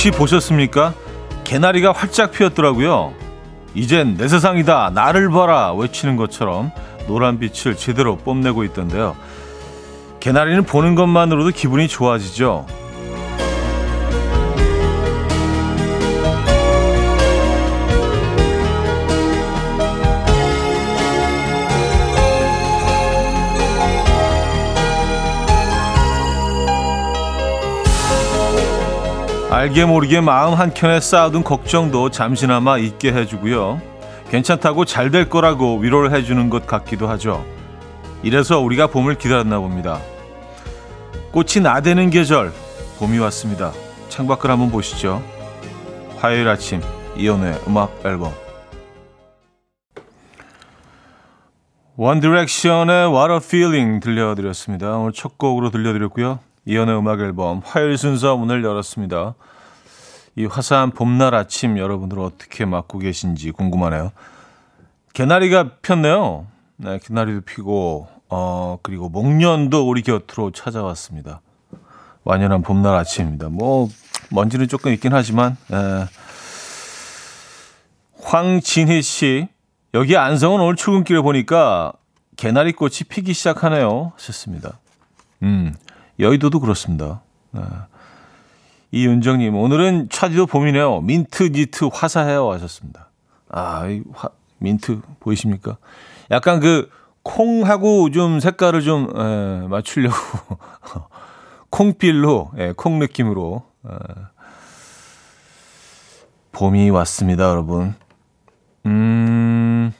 혹시 보셨습니까? 개나리가 활짝 피었더라고요. 이젠 내 세상이다. 나를 봐라. 외치는 것처럼 노란 빛을 제대로 뽐내고 있던데요. 개나리는 보는 것만으로도 기분이 좋아지죠. 알게 모르게 마음 한켠에 쌓아둔 걱정도 잠시나마 잊게 해주고요. 괜찮다고 잘 될 거라고 위로를 해주는 것 같기도 하죠. 이래서 우리가 봄을 기다렸나 봅니다. 꽃이 나대는 계절, 봄이 왔습니다. 창밖을 한번 보시죠. 화요일 아침, 이현우의 음악 앨범. 원 디렉션의 What a Feeling 들려드렸습니다. 오늘 첫 곡으로 들려드렸고요. 이연의 음악 앨범 화요일 순서 문을 열었습니다. 이 화사한 봄날 아침 여러분들 어떻게 맞고 계신지 궁금하네요. 개나리가 폈네요. 네, 개나리도 피고 어 그리고 목련도 우리 곁으로 찾아왔습니다. 완연한 봄날 아침입니다. 뭐 먼지는 조금 있긴 하지만 에. 황진희 씨 여기 안성은 오늘 출근길에 보니까 개나리 꽃이 피기 시작하네요. 하셨습니다. 음 여의도도 그렇습니다. 네. 이윤정님, 오늘은 차디도 봄이네요. 민트, 니트, 화사해요. 하셨습니다. 아, 이 화, 민트 보이십니까? 약간 그, 콩하고 좀 색깔을 좀, 에, 맞추려고. 콩빌로, 예, 콩 느낌으로. 에, 봄이 왔습니다, 여러분. 음,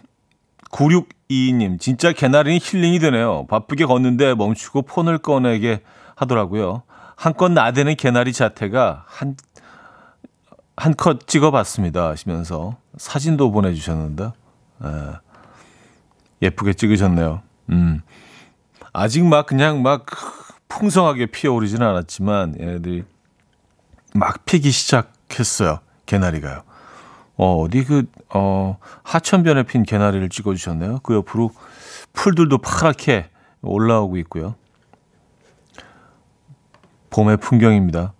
9622님, 진짜 개나리는 힐링이 되네요. 바쁘게 걷는데 멈추고 폰을 꺼내게 하더라고요. 한껏 나대는 개나리 자태가 한, 한 컷 찍어봤습니다. 하시면서 사진도 보내주셨는데, 에, 예쁘게 찍으셨네요. 음. 아직 막 그냥 막 풍성하게 피어오르지는 않았지만, 얘네들이 막 피기 시작했어요. 개나리가요. 어, 어디 그, 어, 하천변에 핀 개나리를 찍어주셨네요. 그 옆으로 풀들도 파랗게 올라오고 있고요. 봄의 풍경입니다.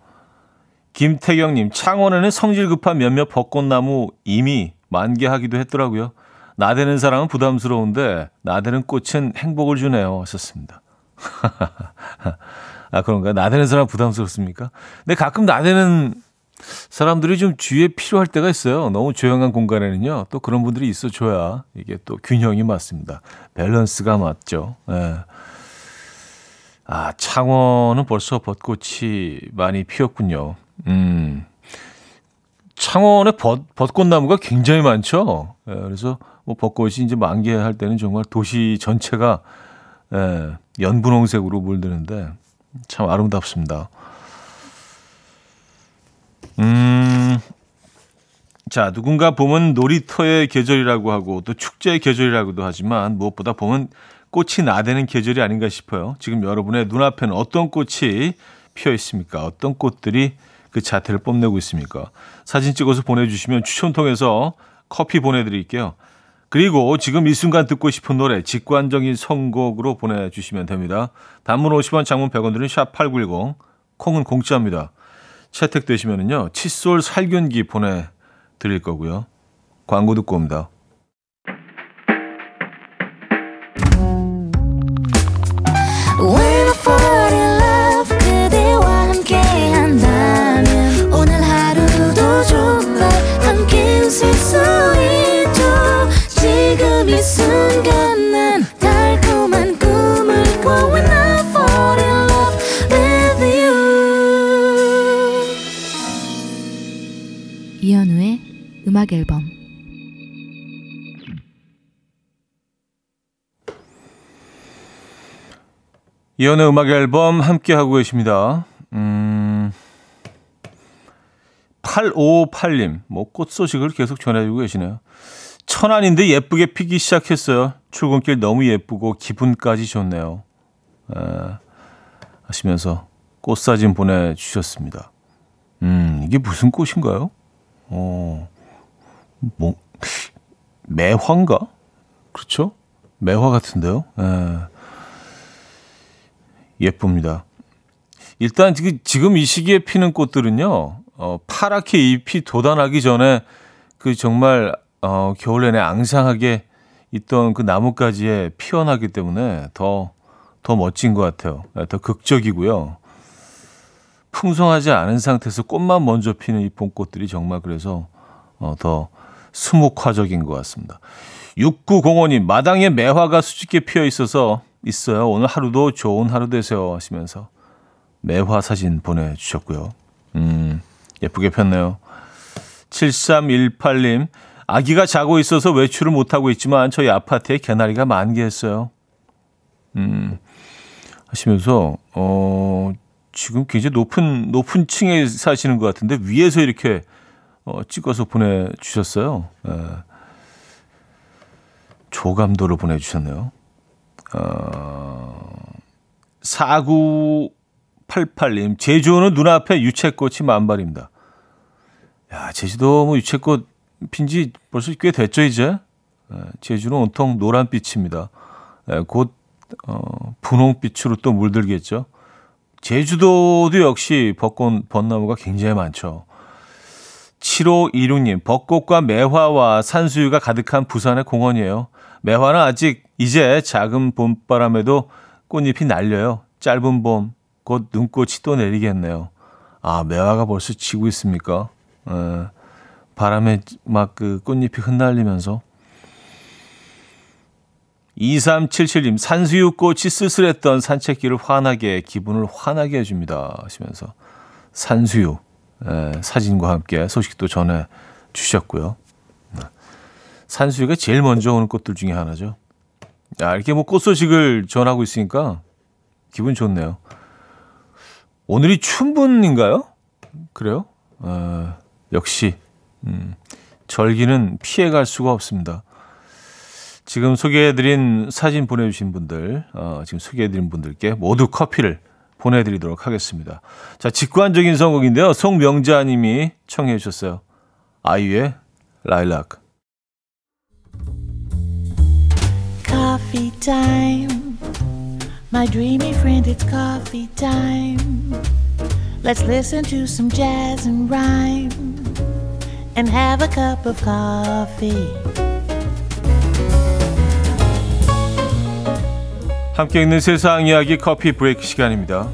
김태경님, 창원에는 성질 급한 몇몇 벚꽃나무 이미 만개하기도 했더라고요. 나대는 사람은 부담스러운데 나대는 꽃은 행복을 주네요. 하셨습니다. 아, 그런가요? 나대는 사람 부담스럽습니까? 근데 가끔 나대는 사람들이 좀 주위에 필요할 때가 있어요. 너무 조용한 공간에는요. 또 그런 분들이 있어줘야 이게 또 균형이 맞습니다. 밸런스가 맞죠. 예. 아, 창원은 벌써 벚꽃이 많이 피었군요. 음. 창원에 벚, 벚꽃나무가 굉장히 많죠. 예, 그래서 뭐 벚꽃이 이제 만개할 때는 정말 도시 전체가 예, 연분홍색으로 물드는데 참 아름답습니다. 음, 자, 누군가 봄은 놀이터의 계절이라고 하고 또 축제의 계절이라고도 하지만 무엇보다 봄은 꽃이 나대는 계절이 아닌가 싶어요. 지금 여러분의 눈앞에는 어떤 꽃이 피어 있습니까? 어떤 꽃들이 그 자태를 뽐내고 있습니까? 사진 찍어서 보내주시면 추천 통해서 커피 보내드릴게요. 그리고 지금 이 순간 듣고 싶은 노래 직관적인 선곡으로 보내주시면 됩니다. 단문 50원, 장문 100원 들은 샵8910, 콩은 공짜입니다. 채택되시면은요, 칫솔 살균기 보내드릴 거고요. 광고 듣고 옵니다. 음악 앨범 이연의 음악 앨범 함께 하고 계십니다. 음. 8558님, 뭐 꽃 소식을 계속 전해주고 계시네요. 천안인데 예쁘게 피기 시작했어요. 출근길 너무 예쁘고 기분까지 좋네요. 에, 하시면서 꽃 사진 보내주셨습니다. 음, 이게 무슨 꽃인가요? 어, 뭐 매화인가? 그렇죠? 매화 같은데요. 예. 예쁩니다. 일단 지금 이 시기에 피는 꽃들은요. 어, 파랗게 잎이 돋아나기 전에 그 정말 어, 겨울 내내 앙상하게 있던 그 나뭇가지에 피어나기 때문에 더, 더 멋진 것 같아요. 네, 더 극적이고요. 풍성하지 않은 상태에서 꽃만 먼저 피는 이 봄꽃들이 정말 그래서 어, 더 수묵화적인 것 같습니다. 6905님, 마당에 매화가 수직게 피어 있어서 있어요. 오늘 하루도 좋은 하루 되세요. 하시면서 매화 사진 보내주셨고요. 음, 예쁘게 폈네요. 7318님, 아기가 자고 있어서 외출을 못하고 있지만 저희 아파트에 개나리가 만개했어요. 음, 하시면서, 어, 지금 굉장히 높은, 높은 층에 사시는 것 같은데 위에서 이렇게 어, 찍어서 보내주셨어요. 에, 예. 조감도를 보내주셨네요. 어, 4988님, 제주는 눈앞에 유채꽃이 만발입니다. 야, 제주도 뭐 유채꽃 핀지 벌써 꽤 됐죠, 이제? 에, 예, 제주는 온통 노란빛입니다. 에, 예, 곧, 어, 분홍빛으로 또 물들겠죠. 제주도도 역시 벚꽃, 벚나무가 굉장히 많죠. 7526님, 벚꽃과 매화와 산수유가 가득한 부산의 공원이에요. 매화는 아직 이제 작은 봄바람에도 꽃잎이 날려요. 짧은 봄, 곧 눈꽃이 또 내리겠네요. 아, 매화가 벌써 지고 있습니까? 에, 바람에 막 그 꽃잎이 흩날리면서. 2377님, 산수유 꽃이 쓸쓸했던 산책길을 환하게, 기분을 환하게 해줍니다. 하시면서 산수유. 에, 사진과 함께 소식도 전해 주셨고요. 네. 산수유가 제일 먼저 오는 꽃들 중에 하나죠. 야, 이렇게 뭐 꽃 소식을 전하고 있으니까 기분 좋네요. 오늘이 춘분인가요? 그래요? 어, 역시 음, 절기는 피해갈 수가 없습니다. 지금 소개해드린 사진 보내주신 분들, 어, 지금 소개해드린 분들께 모두 커피를 보내드리도록 하겠습니다. 자, 직관적인 선곡인데요. 송명자님이 청해 주셨어요. 아이유의 라일락. Coffee time. My dreamy friend, it's coffee time. Let's listen to some jazz and rhyme and have a cup of coffee. 함께 있는 세상 이야기 커피 브레이크 시간입니다.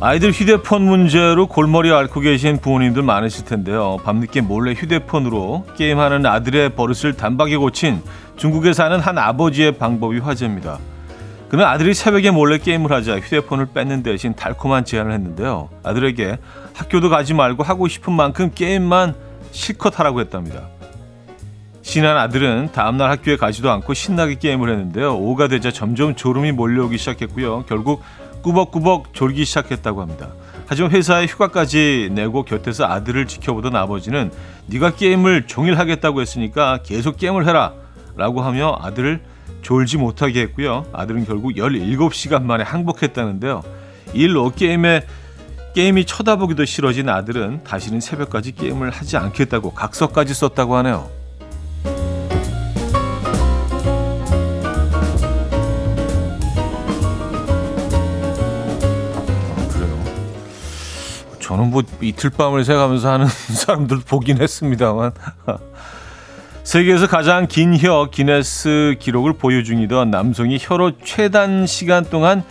아이들 휴대폰 문제로 골머리 앓고 계신 부모님들 많으실 텐데요. 밤늦게 몰래 휴대폰으로 게임하는 아들의 버릇을 단박에 고친 중국에 사는 한 아버지의 방법이 화제입니다. 그는 아들이 새벽에 몰래 게임을 하자 휴대폰을 뺏는 대신 달콤한 제안을 했는데요. 아들에게 학교도 가지 말고 하고 싶은 만큼 게임만 실컷 하라고 했답니다. 신한 아들은 다음날 학교에 가지도 않고 신나게 게임을 했는데요. 오후가 되자 점점 졸음이 몰려오기 시작했고요. 결국 꾸벅꾸벅 졸기 시작했다고 합니다. 하지만 회사에 휴가까지 내고 곁에서 아들을 지켜보던 아버지는 네가 게임을 종일 하겠다고 했으니까 계속 게임을 해라 라고 하며 아들을 졸지 못하게 했고요. 아들은 결국 17시간 만에 항복했다는데요. 일로 게임에 게임이 쳐다보기도 싫어진 아들은 다시는 새벽까지 게임을 하지 않겠다고 각서까지 썼다고 하네요. 아. 저는 뭐 이틀 밤을 새가면서 하는 사람들도 보긴 했습니다만 세계에서 가장 긴 혀 기네스 기록을 보유 중이던 남성이 혀로 최단 시간 동안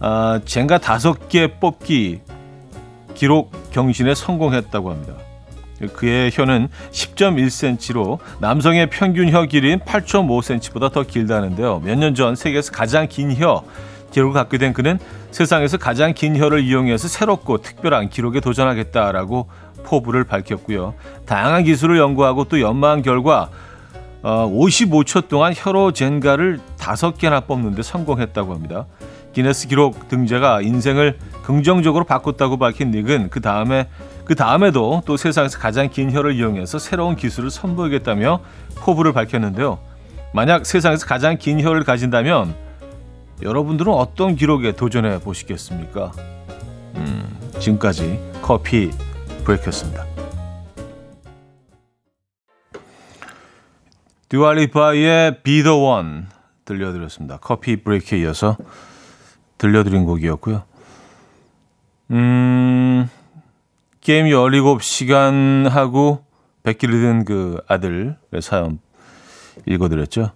아, 젠가 다섯 개 뽑기 기록 경신에 성공했다고 합니다. 그의 혀는 10.1cm로 남성의 평균 혀 길이인 8.5cm보다 더 길다는데요. 몇 년 전 세계에서 가장 긴 혀 기록을 갖게 된 그는 세상에서 가장 긴 혀를 이용해서 새롭고 특별한 기록에 도전하겠다라고 포부를 밝혔고요. 다양한 기술을 연구하고 또 연마한 결과 어, 55초 동안 혀로 젠가를 5개나 뽑는데 성공했다고 합니다. 기네스 기록 등재가 인생을 긍정적으로 바꿨다고 밝힌 닉은 그 다음에 그 다음에도 또 세상에서 가장 긴 혀를 이용해서 새로운 기술을 선보이겠다며 포부를 밝혔는데요. 만약 세상에서 가장 긴 혀를 가진다면 여러분들은 어떤 기록에 도전해 보시겠습니까? 음, 지금까지 커피 브레이크였습니다. 듀알리파의 Be The One 들려드렸습니다. 커피 브레이크에 이어서 들려드린 곡이었고요. 음, 게임 17시간 하고 백기를 든 그 아들의 사연 읽어드렸죠.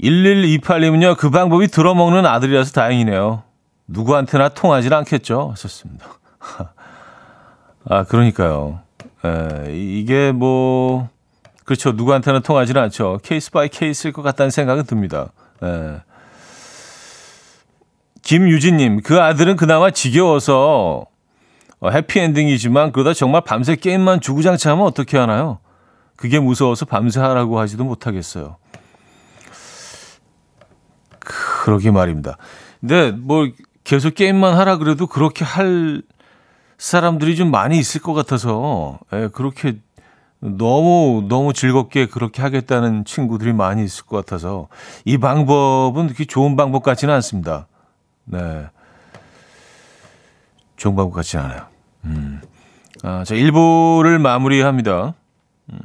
1128님은요, 그 방법이 들어먹는 아들이라서 다행이네요. 누구한테나 통하지 않겠죠? 하셨습니다. 아, 그러니까요. 에, 이게 뭐, 그렇죠. 누구한테나 통하지는 않죠. case by case일 것 같다는 생각은 듭니다. 에. 김유진님, 그 아들은 그나마 지겨워서 어, 해피엔딩이지만 그러다 정말 밤새 게임만 주구장창 하면 어떻게 하나요? 그게 무서워서 밤새 하라고 하지도 못하겠어요. 그러게 말입니다. 근데 뭐 계속 게임만 하라 그래도 그렇게 할 사람들이 좀 많이 있을 것 같아서 예, 그렇게 너무 너무 즐겁게 그렇게 하겠다는 친구들이 많이 있을 것 같아서 이 방법은 그렇게 좋은 방법 같지는 않습니다. 네. 방법 같지는 않아요. 음. 아, 자, 1부를 마무리합니다. 음,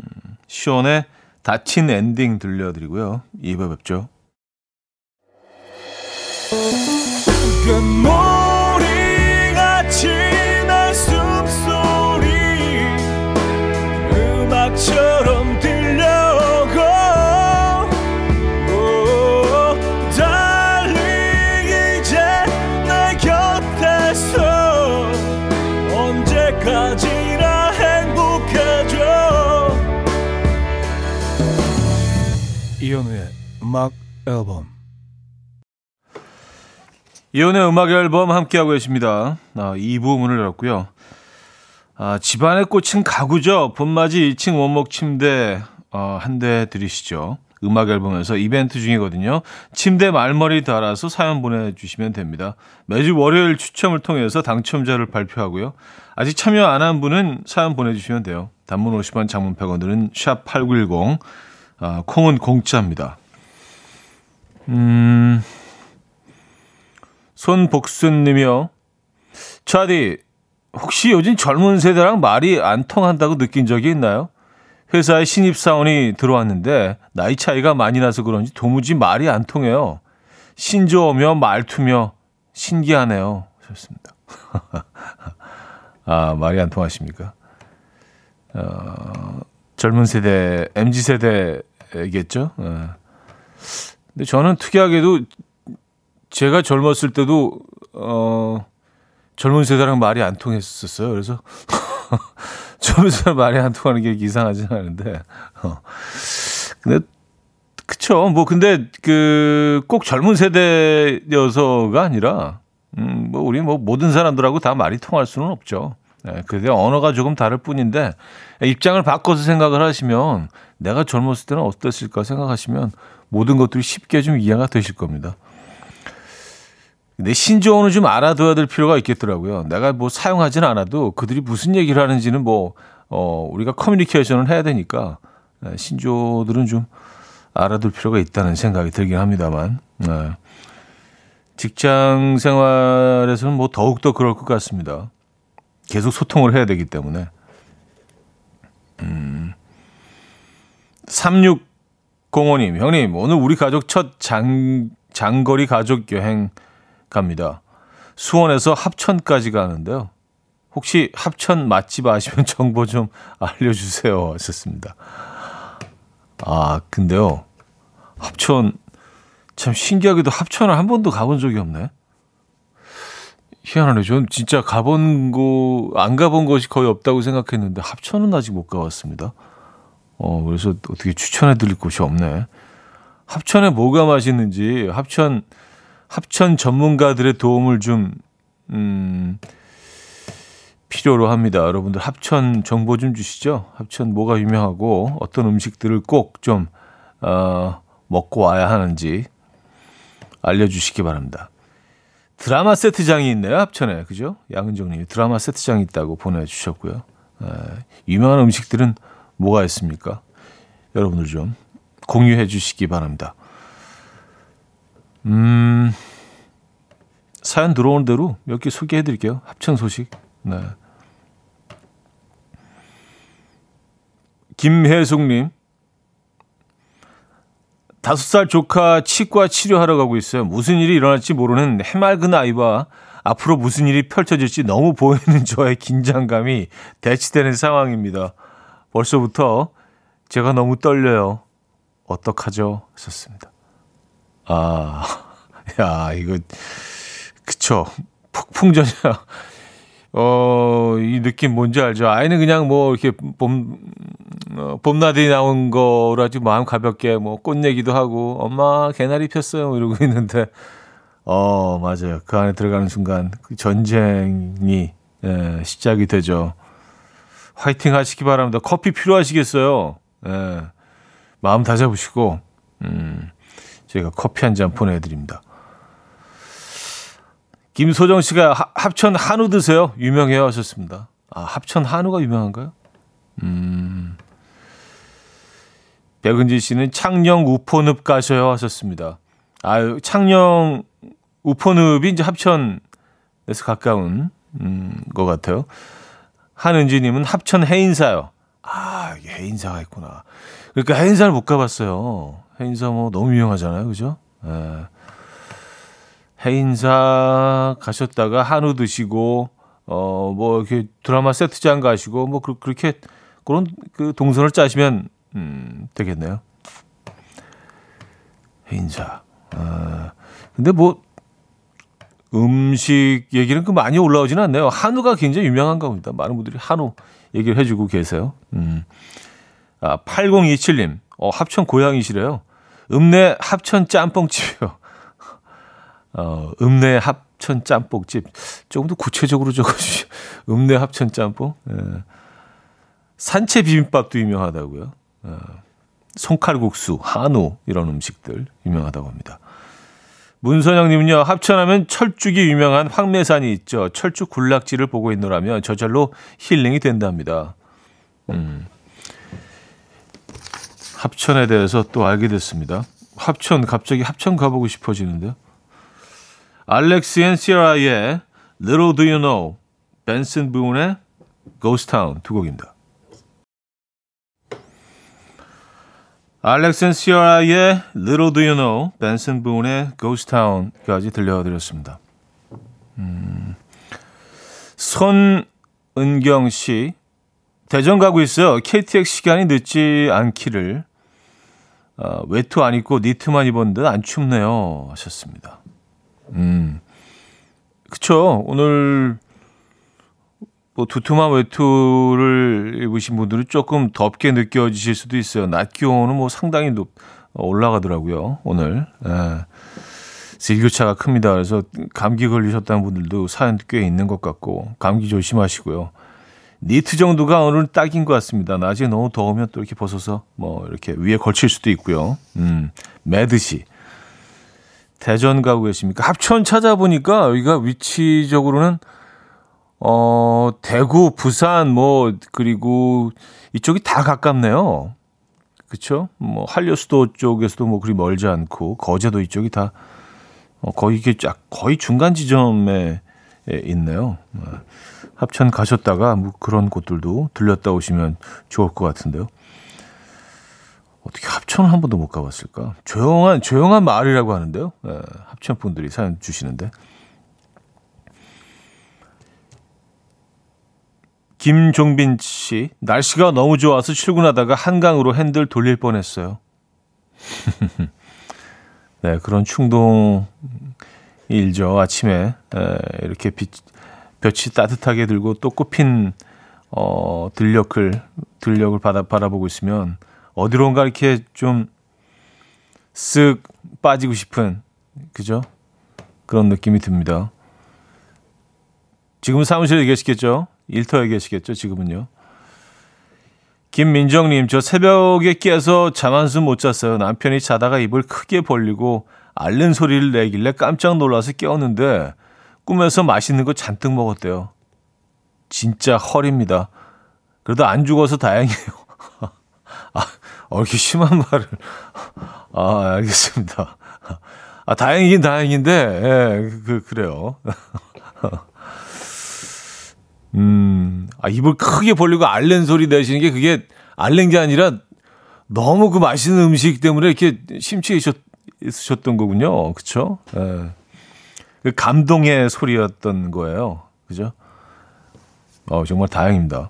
시온의 다친 엔딩 들려드리고요. 2부 뵙죠. 음악 앨범 이혼의 음악 앨범 함께하고 계십니다. 아, 2부 문을 열었고요. 아, 집안에 꽂힌 가구죠. 봄맞이 2층 원목 침대 어, 한대 들이시죠. 음악 앨범에서 이벤트 중이거든요. 침대 말머리 달아서 사연 보내주시면 됩니다. 매주 월요일 추첨을 통해서 당첨자를 발표하고요. 아직 참여 안 한 분은 사연 보내주시면 돼요. 단문 50원, 장문 100원들은 샵8910, 아, 콩은 공짜입니다. 음... 손복순님이요. 차디, 혹시 요즘 젊은 세대랑 말이 안 통한다고 느낀 적이 있나요? 회사에 신입사원이 들어왔는데 나이 차이가 많이 나서 그런지 도무지 말이 안 통해요. 신조어며 말투며 신기하네요. 하셨습니다. 아, 말이 안 통하십니까? 어, 젊은 세대, MZ세대겠죠? 어. 근데 저는 특이하게도 제가 젊었을 때도 어 젊은 세대랑 말이 안 통했었어요. 그래서 젊은 세대 말이 안 통하는 게 이상하진 않은데. 어. 근데 그쵸. 뭐 근데 그 꼭 젊은 세대여서가 아니라 음, 뭐 우리 뭐 모든 사람들하고 다 말이 통할 수는 없죠. 네, 그게 언어가 조금 다를 뿐인데 입장을 바꿔서 생각을 하시면 내가 젊었을 때는 어땠을까 생각하시면 모든 것들이 쉽게 좀 이해가 되실 겁니다. 근데 신조어는 좀 알아둬야 될 필요가 있겠더라고요. 내가 뭐 사용하진 않아도 그들이 무슨 얘기를 하는지는 뭐, 어, 우리가 커뮤니케이션을 해야 되니까 네, 신조어들은 좀 알아둘 필요가 있다는 생각이 들긴 합니다만. 네. 직장 생활에서는 뭐 더욱더 그럴 것 같습니다. 계속 소통을 해야 되기 때문에. 음. 3605님, 형님, 오늘 우리 가족 첫 장, 장거리 가족 여행 갑니다. 수원에서 합천까지 가는데요. 혹시 합천 맛집 아시면 정보 좀 알려주세요. 하셨습니다. 아, 근데요. 합천, 참 신기하게도 합천을 한 번도 가본 적이 없네. 희한하네. 전 진짜 가본 거, 안 가본 것이 거의 없다고 생각했는데 합천은 아직 못 가봤습니다. 어, 그래서 어떻게 추천해 드릴 곳이 없네. 합천에 뭐가 맛있는지, 합천, 합천 전문가들의 도움을 좀 음, 필요로 합니다. 여러분들 합천 정보 좀 주시죠. 합천 뭐가 유명하고 어떤 음식들을 꼭좀 어, 먹고 와야 하는지 알려주시기 바랍니다. 드라마 세트장이 있네요. 합천에 그죠? 양은정님이 드라마 세트장이 있다고 보내주셨고요. 에, 유명한 음식들은 뭐가 있습니까? 여러분들 좀 공유해 주시기 바랍니다. 음, 사연 들어오는 대로 몇 개 소개해 드릴게요. 합천 소식. 네. 김혜숙님, 다섯 살 조카 치과 치료하러 가고 있어요. 무슨 일이 일어날지 모르는 해맑은 아이와 앞으로 무슨 일이 펼쳐질지 너무 보이는 저의 긴장감이 대치되는 상황입니다. 벌써부터 제가 너무 떨려요. 어떡하죠? 하셨습니다. 아, 야, 이거, 그쵸. 폭풍전이야. 어, 이 느낌 뭔지 알죠? 아이는 그냥 뭐 이렇게 봄, 어, 봄나들이 나온 거라지 마음 가볍게 뭐 꽃 얘기도 하고 엄마 개나리 폈어요 이러고 있는데 어 맞아요 그 안에 들어가는 순간 그 전쟁이 예, 시작이 되죠 화이팅 하시기 바랍니다. 커피 필요하시겠어요? 예, 마음 다잡으시고 음, 저희가 커피 한 잔 보내드립니다. 김소정 씨가 하, 합천 한우 드세요? 유명해요 하셨습니다. 아 합천 한우가 유명한가요? 음. 백은지 씨는 창녕 우포늪 가셔요 하셨습니다. 아유, 창녕 우포늪이 이제 합천에서 가까운 음, 것 같아요. 한은지 님은 합천 해인사요. 아, 이게 해인사가 있구나. 그러니까 해인사를 못 가봤어요. 해인사 뭐 너무 유명하잖아요. 그죠? 예. 해인사 가셨다가 한우 드시고, 어, 뭐, 이렇게 드라마 세트장 가시고, 뭐, 그, 그렇게, 그런 그 동선을 짜시면 음, 되겠네요. 인사. 아, 근데 뭐 음식 얘기는 그 많이 올라오지는 않네요. 한우가 굉장히 유명한 겁니다. 많은 분들이 한우 얘기를 해주고 계세요. 음. 아, 8027님, 어, 합천 고향이시래요. 읍내 합천 짬뽕집이요. 어, 읍내 합천 짬뽕집. 조금 더 구체적으로 적어주시죠. 읍내 합천 짬뽕. 예. 산채 비빔밥도 유명하다고요. 어, 손칼국수, 한우 이런 음식들 유명하다고 합니다. 문선영님은요 합천하면 철쭉이 유명한 황매산이 있죠. 철쭉 군락지를 보고 있노라면 저절로 힐링이 된답니다. 음. 합천에 대해서 또 알게 됐습니다. 합천 갑자기 합천 가보고 싶어지는데요. 알렉스 앤 시에라의 Little Do You Know, 벤슨 분의 Ghost Town 두 곡입니다. 알렉스 앤 시에라의 Little Do You Know, 벤슨 분의 Ghost Town까지 들려드렸습니다. 음, 손은경 씨, 대전 가고 있어요. KTX 시간이 늦지 않기를. 어, 외투 안 입고 니트만 입었는데 안 춥네요. 하셨습니다. 음, 그쵸. 오늘 뭐 두툼한 외투를 입으신 분들은 조금 덥게 느껴지실 수도 있어요. 낮 기온은 뭐 상당히 높, 올라가더라고요. 오늘. 예. 일교차가 큽니다. 그래서 감기 걸리셨다는 분들도 사연 꽤 있는 것 같고 감기 조심하시고요. 니트 정도가 오늘 딱인 것 같습니다. 낮에 너무 더우면 또 이렇게 벗어서 뭐 이렇게 위에 걸칠 수도 있고요. 음, 매듯이. 대전 가고 계십니까? 합천 찾아보니까 여기가 위치적으로는 어, 대구, 부산, 뭐, 그리고 이쪽이 다 가깝네요. 그쵸? 뭐, 한려수도 쪽에서도 뭐 그리 멀지 않고, 거제도 이쪽이 다, 어, 거의 이게 쫙, 거의 중간 지점에 있네요. 어, 합천 가셨다가 뭐 그런 곳들도 들렸다 오시면 좋을 것 같은데요. 어떻게 합천을 한 번도 못 가봤을까? 조용한, 조용한 마을이라고 하는데요. 예, 합천 분들이 사연 주시는데. 김종빈 씨, 날씨가 너무 좋아서 출근하다가 한강으로 핸들 돌릴 뻔했어요. 네, 그런 충동 일죠. 아침에 에, 이렇게 빛, 볕이 따뜻하게 들고 또 꽃핀 어, 들녘을 들녘을 바다 바라보고 있으면 어디론가 이렇게 좀 쓱 빠지고 싶은 그죠? 그런 느낌이 듭니다. 지금 사무실에 계시겠죠? 일터에 계시겠죠, 지금은요. 김민정님, 저 새벽에 깨서 잠 한숨 못 잤어요. 남편이 자다가 입을 크게 벌리고 앓는 소리를 내길래 깜짝 놀라서 깨웠는데 꿈에서 맛있는 거 잔뜩 먹었대요. 진짜 헐입니다. 그래도 안 죽어서 다행이에요. 아, 어, 이렇게 심한 말을. 아, 알겠습니다. 아, 다행이긴 다행인데, 예, 그, 그래요. 음, 아, 입을 크게 벌리고 앓는 소리 내시는 게 그게 앓는 게 아니라 너무 그 맛있는 음식 때문에 이렇게 심취해 있으셨던 거군요. 그쵸? 예. 그 감동의 소리였던 거예요. 그죠? 어, 정말 다행입니다.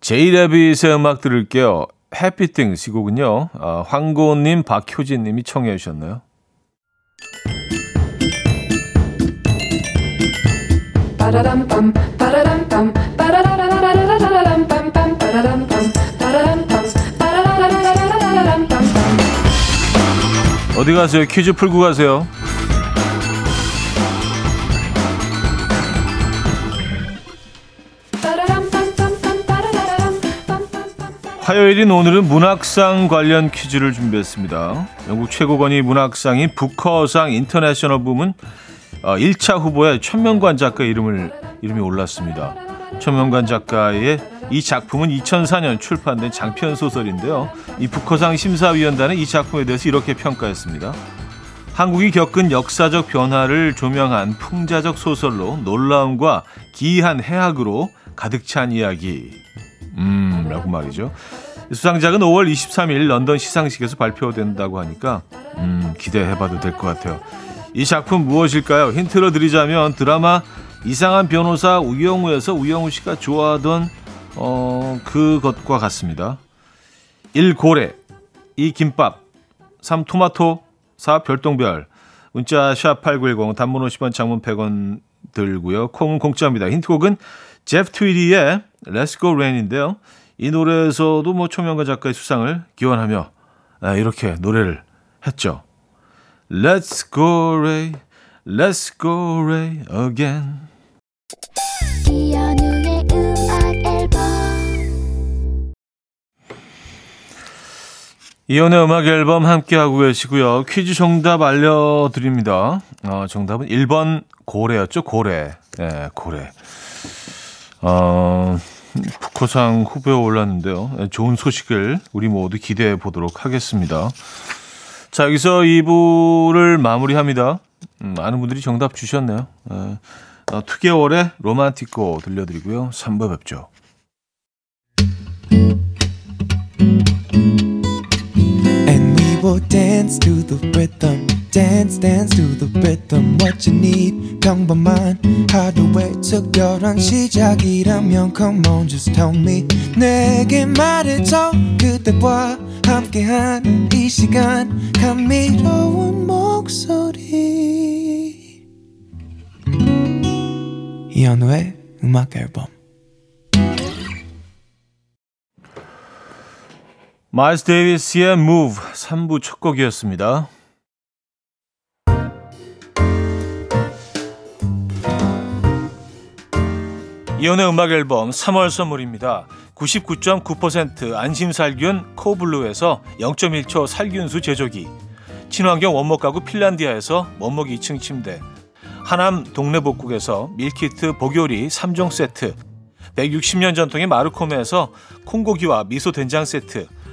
제이레빗의 음악 들을게요. 해피띵 시곡은요. 아, 황고님, 박효진님이 청해 주셨나요? 어디 가세요? 퀴즈 풀고 가세요. 화요일인 오늘은 문학상 관련 퀴즈를 준비했습니다. 영국 최고권위 문학상인 부커상 인터내셔널 부문 1차 어, 후보에 천명관 작가 이름을 이름이 올랐습니다. 천명관 작가의 이 작품은 2004년 출판된 장편 소설인데요. 이 북커상 심사위원단은 이 작품에 대해서 이렇게 평가했습니다. 한국이 겪은 역사적 변화를 조명한 풍자적 소설로 놀라움과 기이한 해악으로 가득 찬 이야기. 음, 라고 말이죠. 수상작은 5월 23일 런던 시상식에서 발표된다고 하니까 음, 기대해봐도 될 것 같아요. 이 작품 무엇일까요? 힌트를 드리자면 드라마 이상한 변호사 우영우에서 우영우 씨가 좋아하던 어, 그것과 같습니다. 1. 고래 2. 김밥 3. 토마토 4. 별똥별 문자 샵8910 단문 50원 장문 100원 들고요. 콩은 공짜입니다. 힌트곡은 제프 트위디의 Let's Go Rain인데요. 이 노래에서도 뭐 초명가 작가의 수상을 기원하며 아, 이렇게 노래를 했죠. Let's go Ray, Let's go Ray again. 이연의 음악 앨범 함께하고 계시고요. 퀴즈 정답 알려드립니다. 어, 정답은 1번 고래였죠. 고래. 네, 고래. 어, 북커상 후보에 올랐는데요. 네, 좋은 소식을 우리 모두 기대해 보도록 하겠습니다. 자, 여기서 2부를 마무리합니다. 음, 많은 분들이 정답 주셨네요. 네, 어, 2개월의 로만티코 들려드리고요. 3부 뵙죠. Dance to the rhythm. Dance, dance to the rhythm. What you need, 평범한 하루의 특별한 시작이라면 Come on, just tell me. 내게 말해줘. 그대와 함께한 이 시간. 감미로운 목소리. 이현우의 음악 앨범. 마일스 데이비스의 Move 3부 첫 곡이었습니다. 이현우의 음악 앨범 3월 선물입니다. 99.9% 안심살균 코블루에서 0.1초 살균수 제조기 친환경 원목 가구 핀란디아에서 원목 2층 침대 하남 동네복국에서 밀키트 복요리 3종 세트 160년 전통의 마르코메에서 콩고기와 미소 된장 세트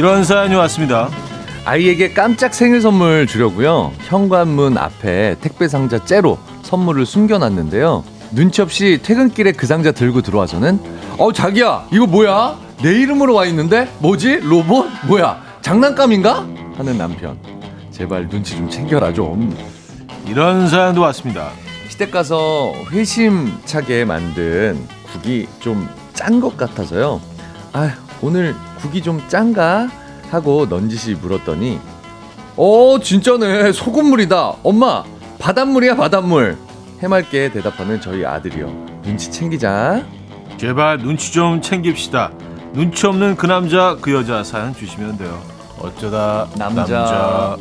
이런 사연이 왔습니다. 아이에게 깜짝 생일 선물 주려고요. 현관문 앞에 택배 상자 째로 선물을 숨겨놨는데요. 눈치 없이 퇴근길에 그 상자 들고 들어와서는 어 자기야 이거 뭐야? 내 이름으로 와 있는데 뭐지? 로봇? 뭐야? 장난감인가? 하는 남편. 제발 눈치 좀 챙겨라 좀. 이런 사연도 왔습니다. 시댁 가서 회심차게 만든 국이 좀 짠 것 같아서요. 아 오늘 국이 좀 짠가? 하고 넌지시 물었더니 어 진짜네 소금물이다 엄마 바닷물이야 바닷물 해맑게 대답하는 저희 아들이요 눈치 챙기자 제발 눈치 좀 챙깁시다. 눈치 없는 그 남자 그 여자 사연 주시면 돼요. 어쩌다 남자. 남자.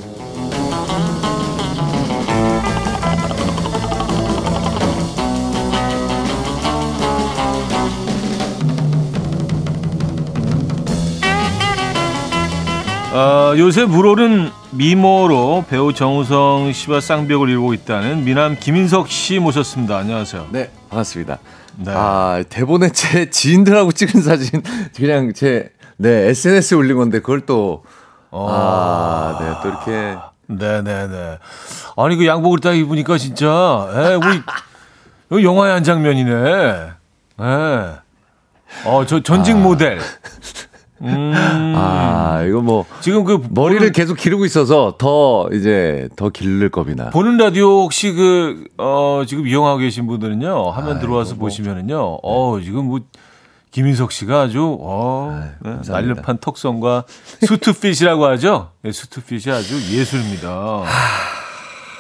어, 요새 물오른 미모로 배우 정우성 씨와 쌍벽을 이루고 있다는 미남 김인석 씨 모셨습니다. 안녕하세요. 네 반갑습니다 네. 아 대본에 제 지인들하고 찍은 사진 그냥 제 네 SNS에 올린 건데 그걸 또 아, 네, 또 이렇게 네네네. 아니 그 양복을 딱 입으니까 진짜 에, 우리 여기 영화의 한 장면이네. 예. 어저 전직 모델. 음. 아 이거 뭐 지금 그 머리를 보는, 계속 기르고 있어서 더 이제 더 기를 겁니다. 보는 라디오 혹시 그 어 지금 이용하고 계신 분들은요 화면 아이고, 들어와서 뭐. 보시면은요 어 지금 뭐 김인석 씨가 아주 어 네. 날렵한 턱선과 수트핏이라고 하죠. 네, 수트핏이 아주 예술입니다.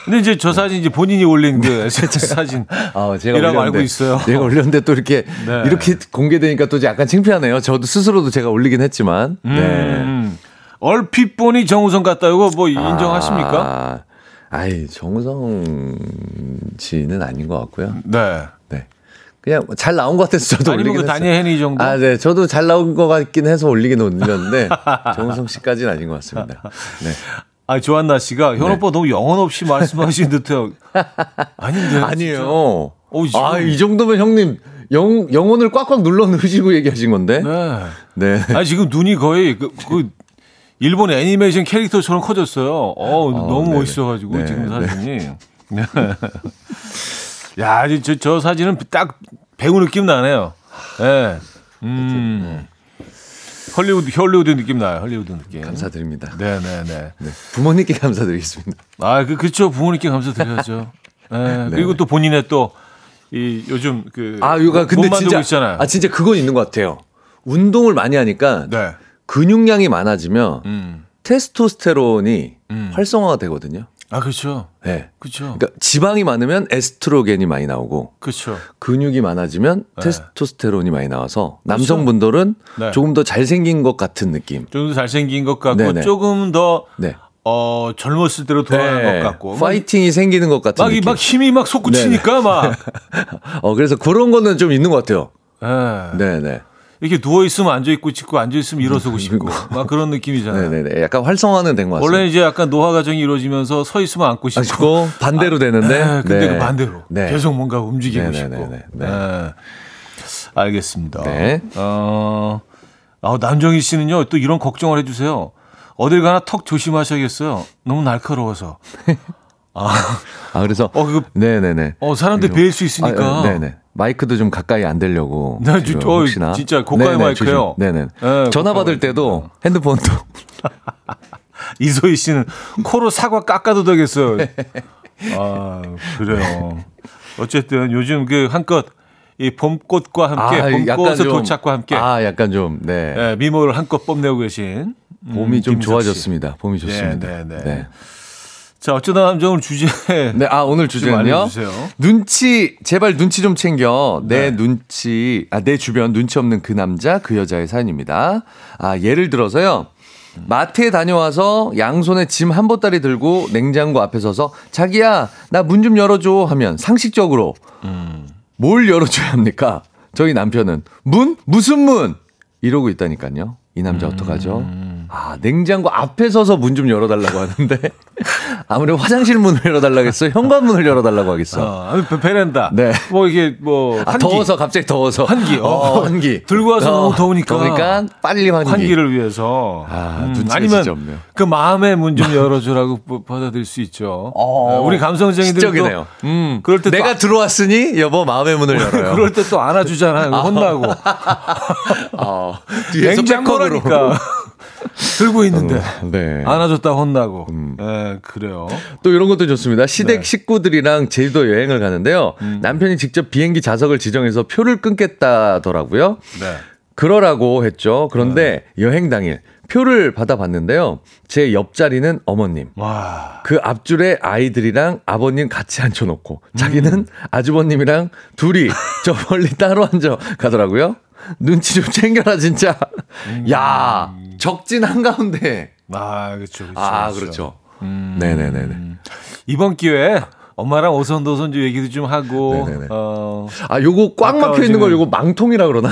근데 이제 저 사진 이제 본인이 올린 그 SNS 사진 아, 제가 이라고 알고 있어요. 내가 올렸는데 또 이렇게 네. 이렇게 공개되니까 또 약간 창피하네요. 저도 스스로도 제가 올리긴 했지만. 네. 음, 얼핏 보니 정우성 같다. 이거 뭐 인정하십니까? 아, 아이 정우성 씨는 아닌 것 같고요. 네. 네. 그냥 잘 나온 것 같아서 저도 올리긴 그 했어요. 다니엘 헤니 정도? 아, 네. 저도 잘 나온 것 같긴 해서 올리긴 올렸는데 정우성 씨까지는 아닌 것 같습니다. 네. 아, 조한나 씨가 현 네. 오빠 너무 영혼 없이 말씀하시는 듯해요. 아닌데. 아니에요. 어, 지금- 아, 이 정도면 형님 영, 영혼을 꽉꽉 눌러 넣으시고 얘기하신 건데. 네. 네. 아니, 지금 눈이 거의 그, 그 일본 애니메이션 캐릭터처럼 커졌어요. 어, 너무 네네. 멋있어가지고 네, 지금 네. 사진이. 네. 야, 저, 저 사진은 딱 배우 느낌 나네요. 예. 네. 음. 헐리우드, 헐리우드 느낌 나요. 헐리우드 느낌. 감사드립니다. 네 네 네. 네. 부모님께 감사드리겠습니다. 아, 그, 그쵸. 부모님께 감사드려야죠. 네. 그리고 또 본인의 또, 이, 요즘 그. 아, 이거 근데 진짜 있잖아요. 아 진짜 그건 있는 것 같아요. 운동을 많이 하니까 네. 근육량이 많아지면 음. 테스토스테론이 음. 활성화가 되거든요. 아, 그렇죠. 네. 그렇죠. 그러니까 지방이 많으면 에스트로겐이 많이 나오고 그렇죠. 근육이 많아지면 네. 테스토스테론이 많이 나와서 남성분들은 네. 조금 더 잘생긴 것 같은 느낌. 좀 더 잘생긴 것 같고 네네. 조금 더 네. 어, 젊었을 때로 돌아간 네. 것 같고. 파이팅이 생기는 것 같은 막, 이- 느낌. 막 힘이 막 솟구치니까 막. 어 그래서 그런 거는 좀 있는 것 같아요. 예. 네, 네. 이렇게 누워 있으면 앉아 있고 싶고 앉아 있으면 일어서고 싶고 막 그런 느낌이잖아요. 네, 네, 네. 약간 활성화는 된 것 같습니다. 원래 이제 약간 노화 과정이 이루어지면서 서 있으면 앉고 싶고. 아쉽고 반대로 되는데. 네, 근데 네. 그 반대로 네. 계속 뭔가 움직이고 싶고. 네, 네, 네. 네. 알겠습니다. 네. 어, 아, 남정희 씨는요 또 이런 걱정을 해주세요. 어딜 가나 턱 조심하셔야겠어요. 너무 날카로워서. 아, 아 그래서 어, 그거, 네, 네, 네. 어, 사람들 베일 수 있으니까. 아, 네, 네. 마이크도 좀 가까이 안 대려고. 네, 지금 저- 혹시나. 진짜 고가의 마이크요. 네, 네. 네, 전화 받을 때도 핸드폰도 이소희 씨는 코로 사과 깎아도 되겠어요. 아, 그래요. 어쨌든 요즘 그 한껏 이 봄꽃과 함께 봄꽃의 도착과 함께 아, 약간 좀 네. 예, 미모를 한껏 뽐내고 계신 음, 봄이 좀 김희석 씨. 좋아졌습니다. 봄이 좋습니다. 네, 네, 네. 네. 자, 어쩌다 남정을 주제 네, 아 오늘 좀 주제는요. 눈치 제발 눈치 좀 챙겨 내 네. 눈치 아 내 주변 눈치 없는 그 남자 그 여자의 사연입니다. 아 예를 들어서요. 마트에 다녀와서 양손에 짐 한 보따리 들고 냉장고 앞에 서서 자기야 나 문 좀 열어줘 하면 상식적으로 음. 뭘 열어줘야 합니까? 저희 남편은 문 무슨 문 이러고 있다니까요. 이 남자 음. 어떡하죠? 아, 냉장고 앞에 서서 문 좀 열어달라고 하는데 아무래도 화장실 문을 열어달라겠어, 현관문을 열어달라고 하겠어. 어, 베- 베란다. 네. 뭐 이게 뭐 아. 더워서 갑자기 더워서 환기. 어, 환기 들고 와서 너무 더우니까. 더우니까 빨리 환기. 환기를 위해서. 아, 음, 아니면. 그 마음의 문 좀 열어주라고 뭐 받아들일 수 있죠. 어, 네, 우리 감성쟁이들도 시적이네요. 음, 그럴 때 내가 들어왔으니 여보 마음의 문을 열어요. 그럴 때 또 안아주잖아요. 혼나고. 어, 뒤에서. 냉장고라니까. 들고 있는데. 네. 안아줬다 혼나고. 음. 예, 그래요. 또 이런 것도 좋습니다. 시댁 네. 식구들이랑 제주도 여행을 가는데요. 음. 남편이 직접 비행기 좌석을 지정해서 표를 끊겠다더라고요. 네. 그러라고 했죠. 그런데 여행 당일 표를 받아봤는데요. 제 옆자리는 어머님. 와. 그 앞줄에 아이들이랑 아버님 같이 앉혀놓고 자기는 음. 아주버님이랑 둘이 저 멀리 따로 앉아 가더라고요. 눈치 좀 챙겨라 진짜. 음. 야 적진 한가운데. 아, 그렇죠. 그렇죠. 아 그렇죠. 네네네네. 이번 기회에 엄마랑 오선도선 좀 얘기도 좀 하고 네네네. 어 아 요거 꽉 막혀 있는 걸 요거 망통이라 그러나?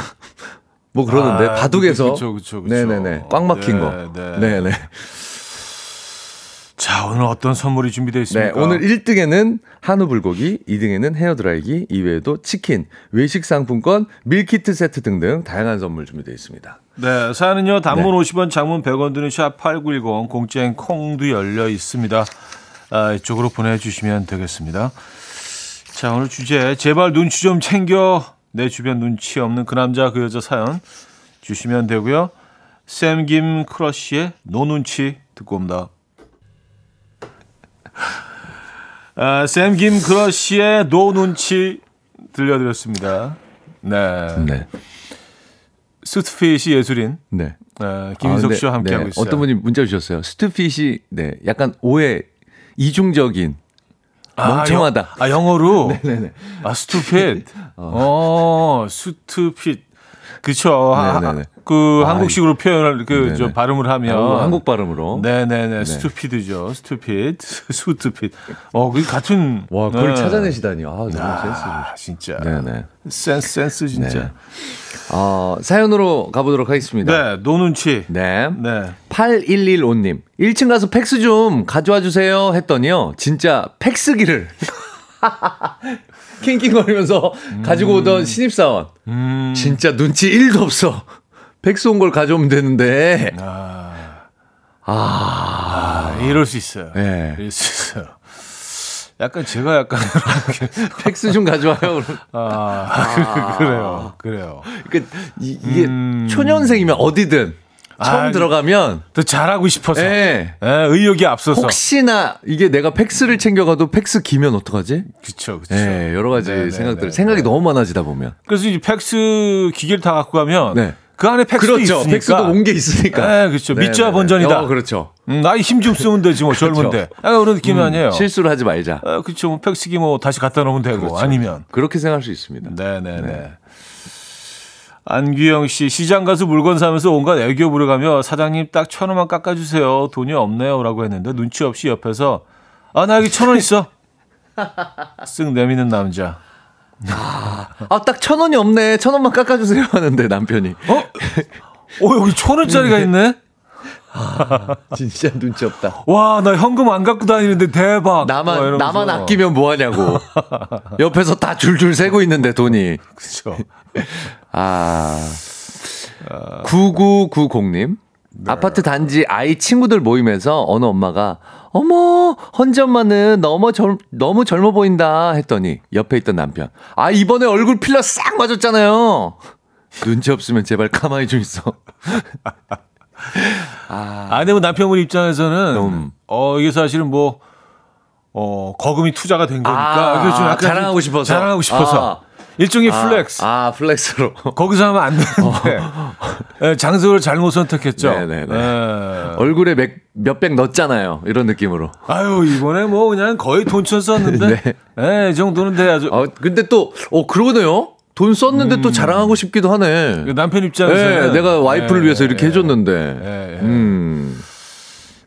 뭐 그러는데 아, 바둑에서. 그쵸, 그쵸, 그쵸. 네네네. 꽉 막힌 네, 거. 네. 네네. 자, 오늘 어떤 선물이 준비되어 네, 있습니까? 오늘 1등에는 한우 불고기, 2등에는 헤어드라이기, 이외에도 치킨, 외식 상품권, 밀키트 세트 등등 다양한 선물 준비되어 있습니다. 네, 사연은요. 단문 네. 50원, 장문 100원 드는 샵8910 공짜인 콩도 열려 있습니다. 아, 이쪽으로 보내 주시면 되겠습니다. 자, 오늘 주제 제발 눈치 좀 챙겨. 내 주변 눈치 없는 그 남자 그 여자 사연 주시면 되고요. 샘김 크러쉬의 No 눈치 듣고 옵니다. 아, 샘김 크러쉬의 No 눈치 들려드렸습니다. 네. 네. suit fit이 예술인 네. 어, 김인석 아, 씨와 함께하고 네, 있어요. 어떤 분이 문자 주셨어요. stupid이 네, 약간 오해 이중적인 멍청하다. 아, 영, 아 영어로 네네. 아 스투핏. 어, 스투핏. 그쵸. 하- 네네네. 그 아, 한국식으로 표현을 그저 네네. 발음을 하면 아, 한국 발음으로. 네네네 스투피드죠. 스투핏, 스투핏. 어, 그 같은. 와, 그걸 네. 찾아내시다니. 아, 너무 아, 진짜. 센스. 네네. 센스, 센스 진짜. 네. 어, 사연으로 가보도록 하겠습니다. 네, no 눈치. 네. 네. 8115님, 1층 가서 팩스 좀 가져와 주세요 했더니요, 진짜 팩스기를 낑낑거리면서 가지고 오던 신입사원. 음. 진짜 눈치 1도 없어. 팩스 온 걸 가져오면 되는데. 아, 아, 아, 이럴 수 있어요. 네. 이럴 수 있어요. 약간 제가 약간 팩스 좀 가져와요. 그럼. 아, 그래요. 그래요. 그러니까 이, 게 음. 초년생이면 어디든 처음 아, 들어가면 더 잘하고 싶어서. 예. 예, 의욕이 앞서서. 혹시나 이게 내가 팩스를 챙겨가도 팩스기면 어떡하지? 그쵸, 그쵸. 예, 여러 가지 네, 네, 생각들 네, 생각이 네. 너무 많아지다 보면. 그래서 이제 팩스 기계를 다 갖고 가면 네. 그 안에 팩스도 그렇죠. 있으니까. 팩스도 온 게 있으니까. 네, 그렇죠. 네, 밑자 네, 네. 번전이다. 어, 그렇죠. 음, 나이 힘 좀 쓰면 되지 뭐 젊은데. 약간 그런 느낌이 아니에요. 음, 실수를 하지 말자. 아, 그렇죠. 뭐 팩스기 뭐 다시 갖다 놓으면 되고 그렇죠. 아니면. 그렇게 생각할 수 있습니다. 네 네 네. 안규영 씨, 시장 가서 물건 사면서 온갖 애교 부려가며 사장님 딱 천 원만 깎아주세요. 돈이 없네요. 라고 했는데 눈치 없이 옆에서 아, 나 여기 천 원 있어. 쓱 내미는 남자. 아, 딱 천 원이 없네. 천 원만 깎아주세요. 하는데 남편이. 어? 어, 여기 천 원짜리가 있네? 진짜 눈치 없다. 와, 나 현금 안 갖고 다니는데 대박. 막 나만, 이러면서. 나만 아끼면 뭐 하냐고. 옆에서 다 줄줄 세고 있는데 돈이. 그쵸. 아. 9990님. 아파트 단지 아이 친구들 모임에서 어느 엄마가 어머 헌지 엄마는 너무 젊 너무 젊어 보인다 했더니 옆에 있던 남편. 아 이번에 얼굴 필러 싹 맞았잖아요. 눈치 없으면 제발 가만히 좀 있어. 아내분 남편분 입장에서는 음. 어 이게 사실은 뭐 어, 거금이 투자가 된 거니까 아, 이게 좀 약간 자랑하고 좀 싶어서. 자랑하고 싶어서. 일종의 플렉스. 아, 아 플렉스로. 거기서 하면 안 되는데 예, 장소를 잘못 선택했죠. 네네네. 예. 얼굴에 몇, 몇백 넣었잖아요 이런 느낌으로 아유 이번에 뭐 그냥 거의 돈천 썼는데 네. 예, 이 정도는 돼야죠. 어 근데 또 어 그러네요 돈 썼는데 또 자랑하고 싶기도 하네 그 남편 입장에서는 네, 내가 와이프를 예, 위해서 이렇게 예. 해줬는데. 음.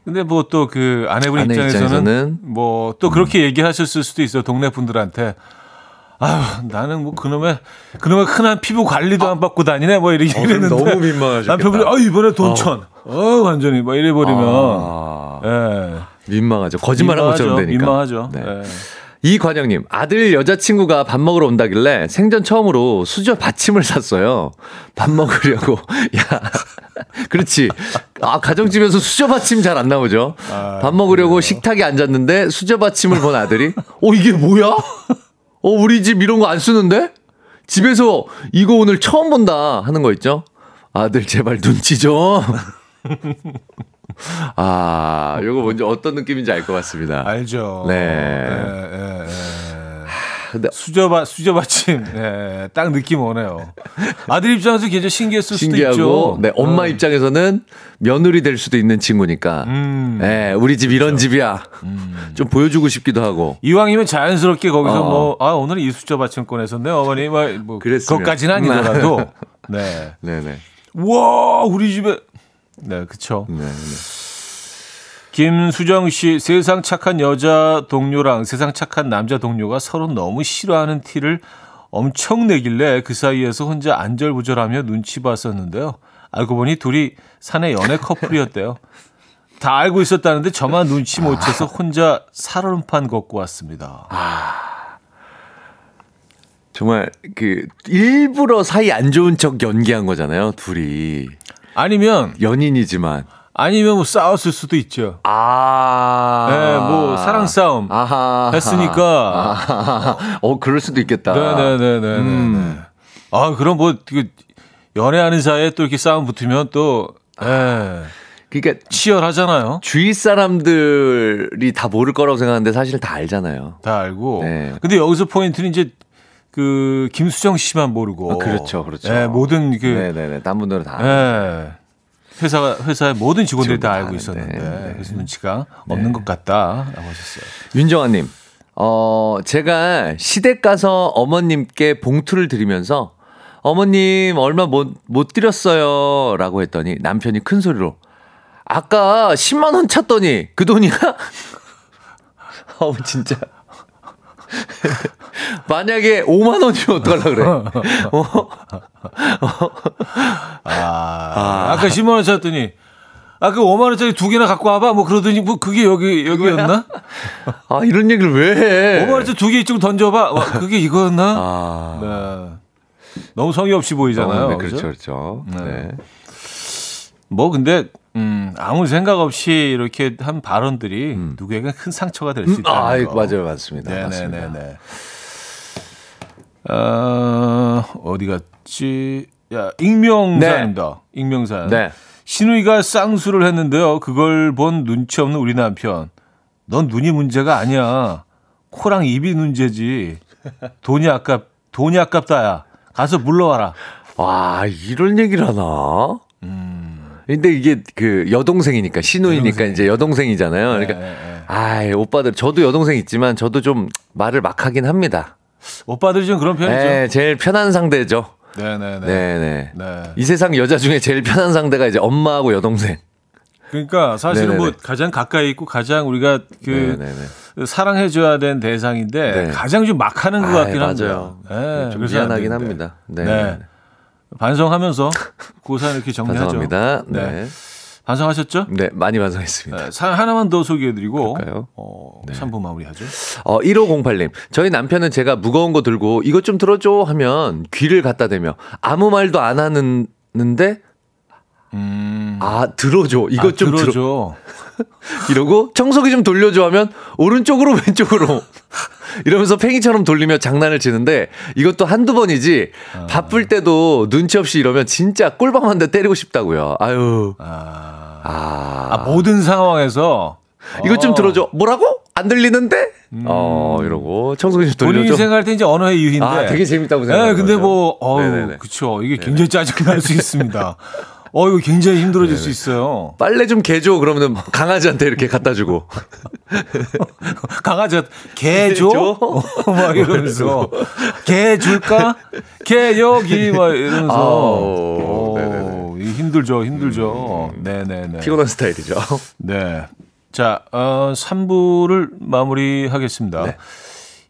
근데 뭐 또 그 아내분 아내 입장에서는, 입장에서는? 뭐 또 그렇게 얘기하셨을 수도 있어요. 동네 분들한테. 아유, 나는 뭐 그놈의 그놈의 흔한 피부 관리도 안 받고 다니네. 뭐 이렇게 어, 이랬는데 너무 민망하셨겠다. 남편분이 아 이번에 돈천. 어, 완전히 뭐 이래 버리면 아, 예. 민망하죠. 거짓말한 것처럼 되니까. 민망하죠. 네. 예. 이관영님, 아들 여자친구가 밥 먹으러 온다길래 생전 처음으로 수저 받침을 샀어요. 밥 먹으려고. 야, 그렇지. 아, 가정집에서 수저 받침 잘 안 나오죠. 아, 밥 먹으려고 식탁에 앉았는데 수저 받침을 본 아들이, 어, 이게 뭐야? 어, 우리 집 이런 거 안 쓰는데? 집에서 이거 오늘 처음 본다 하는 거 있죠? 아들, 제발 눈치 좀. 아, 요거 먼저 어떤 느낌인지 알 것 같습니다. 알죠. 네. 예, 예, 예. 근데 수저받 수저받침. 예, 딱 느낌 오네요. 아들 입장에서 굉장히 신기했을 수도 신기하고 있죠. 네 엄마 어. 입장에서는 며느리 될 수도 있는 친구니까 음. 네 우리 집 이런 집이야 좀 보여주고 싶기도 하고 이왕이면 자연스럽게 거기서 어. 뭐, 아, 오늘 이 수저 받침 꺼내셨네, 어머니. 뭐, 뭐. 그것까지는 아니더라도. 네. 네네 와, 우리 집에. 네, 그쵸. 네, 네. 김수정 씨, 세상 착한 여자 동료랑 세상 착한 남자 동료가 서로 너무 싫어하는 티를 엄청 내길래 그 사이에서 혼자 안절부절하며 눈치 봤었는데요. 알고 보니 둘이 사내 연애 커플이었대요. 다 알고 있었다는데 저만 눈치 못 채서 혼자 살얼음판 걷고 왔습니다. 정말 그 일부러 사이 안 좋은 척 연기한 거잖아요 둘이 아니면 연인이지만 아니면 뭐 싸웠을 수도 있죠. 아 네, 뭐 사랑 싸움 아하 했으니까. 아하. 어 그럴 수도 있겠다 네네네네. 음. 아 그럼 뭐그 연애하는 사이에 또 이렇게 싸움 붙으면 또 예, 그러니까 치열하잖아요. 주위 사람들이 다 모를 거라고 생각하는데 사실 다 알잖아요 다 알고. 네. 근데 여기서 포인트는 이제 그 김수정 씨만 모르고. 아, 그렇죠, 그렇죠. 예, 모든 그 네네네 딴 분들은 다 예. 회사 회사의 모든 직원들이 다 알고 있었는데 네. 그래서 눈치가 없는 것 같다라고 하셨어요. 윤정아님, 어, 제가 시댁 가서 어머님께 봉투를 드리면서 어머님 얼마 못, 못 드렸어요. 라고 했더니 남편이 큰 소리로 아까 10만원 찼더니 그 돈이야? 어우, 진짜. 만약에 5만 원이면 어떡하려고 그래? 어? 아, 아까 10만 원 샀더니 아까 5만 원짜리 두 개나 갖고 와봐. 뭐 그러더니 뭐 그게 여기 여기였나? 아, 이런 얘기를 왜 해? 5만 원짜리 두 개 이쪽 던져봐. 와, 그게 이거였나? 아. 네. 너무 성의 없이 보이잖아요. 어, 네? 그렇죠, 그렇죠. 네. 네. 뭐 근데 음, 아무 생각 없이 이렇게 한 발언들이 누구에게 큰 상처가 될수 음, 있다는 아, 거. 맞아요, 맞습니다. 맞습니다. 네네네네. 어, 어디 갔지? 야, 익명사입니다. 익명사. 네. 신우이가 쌍수를 했는데요. 그걸 본 눈치 없는 우리 남편. 넌 눈이 문제가 아니야. 코랑 입이 문제지. 돈이 아깝, 돈이 아깝다야. 가서 물러와라. 와, 이런 얘기를 하나? 근데 이게 그 여동생이니까, 신우이니까 여동생. 이제 여동생이잖아요. 그러니까, 네, 네. 아이, 오빠들, 저도 여동생 있지만 저도 좀 말을 막 하긴 합니다. 오빠들이 좀 그런 편이죠. 네, 제일 편한 상대죠. 네네네. 네네. 네. 이 세상 여자 중에 제일 편한 상대가 이제 엄마하고 여동생. 그러니까 사실은 뭐 네네네. 가장 가까이 있고 가장 우리가 그 네네네. 사랑해줘야 되는 대상인데 네. 가장 좀 막 하는 것 아이, 같긴 합니다. 맞아요. 네, 좀 미안하긴. 합니다. 네. 네. 반성하면서 고사 이렇게 정리하죠. 반성합니다. 네. 네. 반성하셨죠? 네, 많이 반성했습니다. 네, 사연 하나만 더 소개해드리고 그럴까요? 어, 3부 마무리하죠. 어, 1508님. 저희 남편은 제가 무거운 거 들고 이것 좀 들어줘 하면 귀를 갖다 대며 아무 말도 안 하는데 음, 아, 들어줘. 이것 아, 좀 들어. 들어줘. 이러고 청소기 좀 돌려줘 하면 오른쪽으로 왼쪽으로 이러면서 팽이처럼 돌리며 장난을 치는데 이것도 한두 번이지 바쁠 때도 눈치 없이 이러면 진짜 꿀밤 한 대 때리고 싶다고요. 아유. 아, 아. 아, 모든 상황에서 이것 좀 어, 들어줘. 뭐라고? 안 들리는데? 어, 이러고 청소기 좀 본인이 돌려줘. 생각할 때 이제 언어의 유희인데. 아, 되게 재밌다고 네, 생각하는 근데 거죠. 뭐, 네네네. 그쵸. 이게 굉장히 짜증날 수 있습니다. 어, 이거 굉장히 힘들어질 수 있어요. 빨래 좀 개줘 그러면 강아지한테 이렇게 갖다 주고 강아지가 개 줘? 줘? 어, 막 이러면서 개 줄까? 개 여기 막 이러면서 오, 힘들죠, 힘들죠. 네네네. 피곤한 스타일이죠. 네. 자, 어, 3부를 마무리하겠습니다. 네.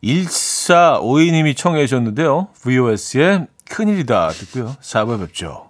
1452님이 청해 주셨는데요. VOS의 큰일이다 듣고요. 4부 뵙죠.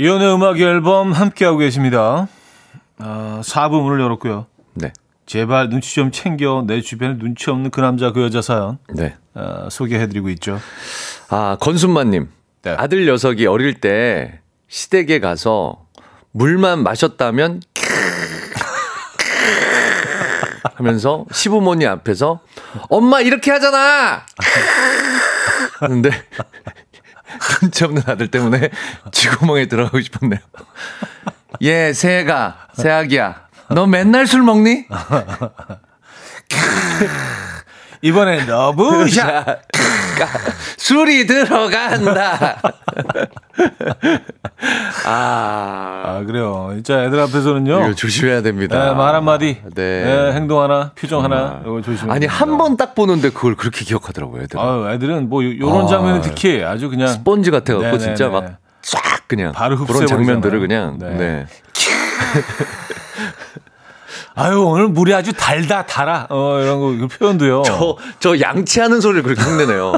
이연의 음악 앨범 함께하고 계십니다. 아, 4부 문을 열었고요. 네. 제발 눈치 좀 챙겨 내 주변에 눈치 없는 그 남자 그 여자 사연 네. 아, 소개해드리고 있죠. 아, 건순마님. 네. 아들 녀석이 어릴 때 시댁에 가서 물만 마셨다면 하면서 시부모님 앞에서 엄마 이렇게 하잖아! 하는데 눈치 없는 아들 때문에 쥐구멍에 들어가고 싶었네요. 예, 새해가, 새학이야. 너 맨날 술 먹니? 이번엔 러브샷. 술이 들어간다. 아, 아 그래요. 진짜 애들 앞에서는요. 조심해야 됩니다. 네, 말 한마디, 네. 네, 행동 하나, 표정 하나, 이거 조심해야 아니. 한 번 딱 보는데 그걸 그렇게 기억하더라고요, 애들. 아유, 애들은 뭐 요- 요런 아. 장면은 특히 아주 그냥 스펀지 같아갖고 네네네. 진짜 막 쫙 그냥 바로 그런 흡수해버리잖아요. 장면들을 그냥 네. 네. 아유 오늘 물이 아주 달다 달아 어 이런 거 표현도요. 저, 저 양치하는 소리를 그렇게 흉내내요.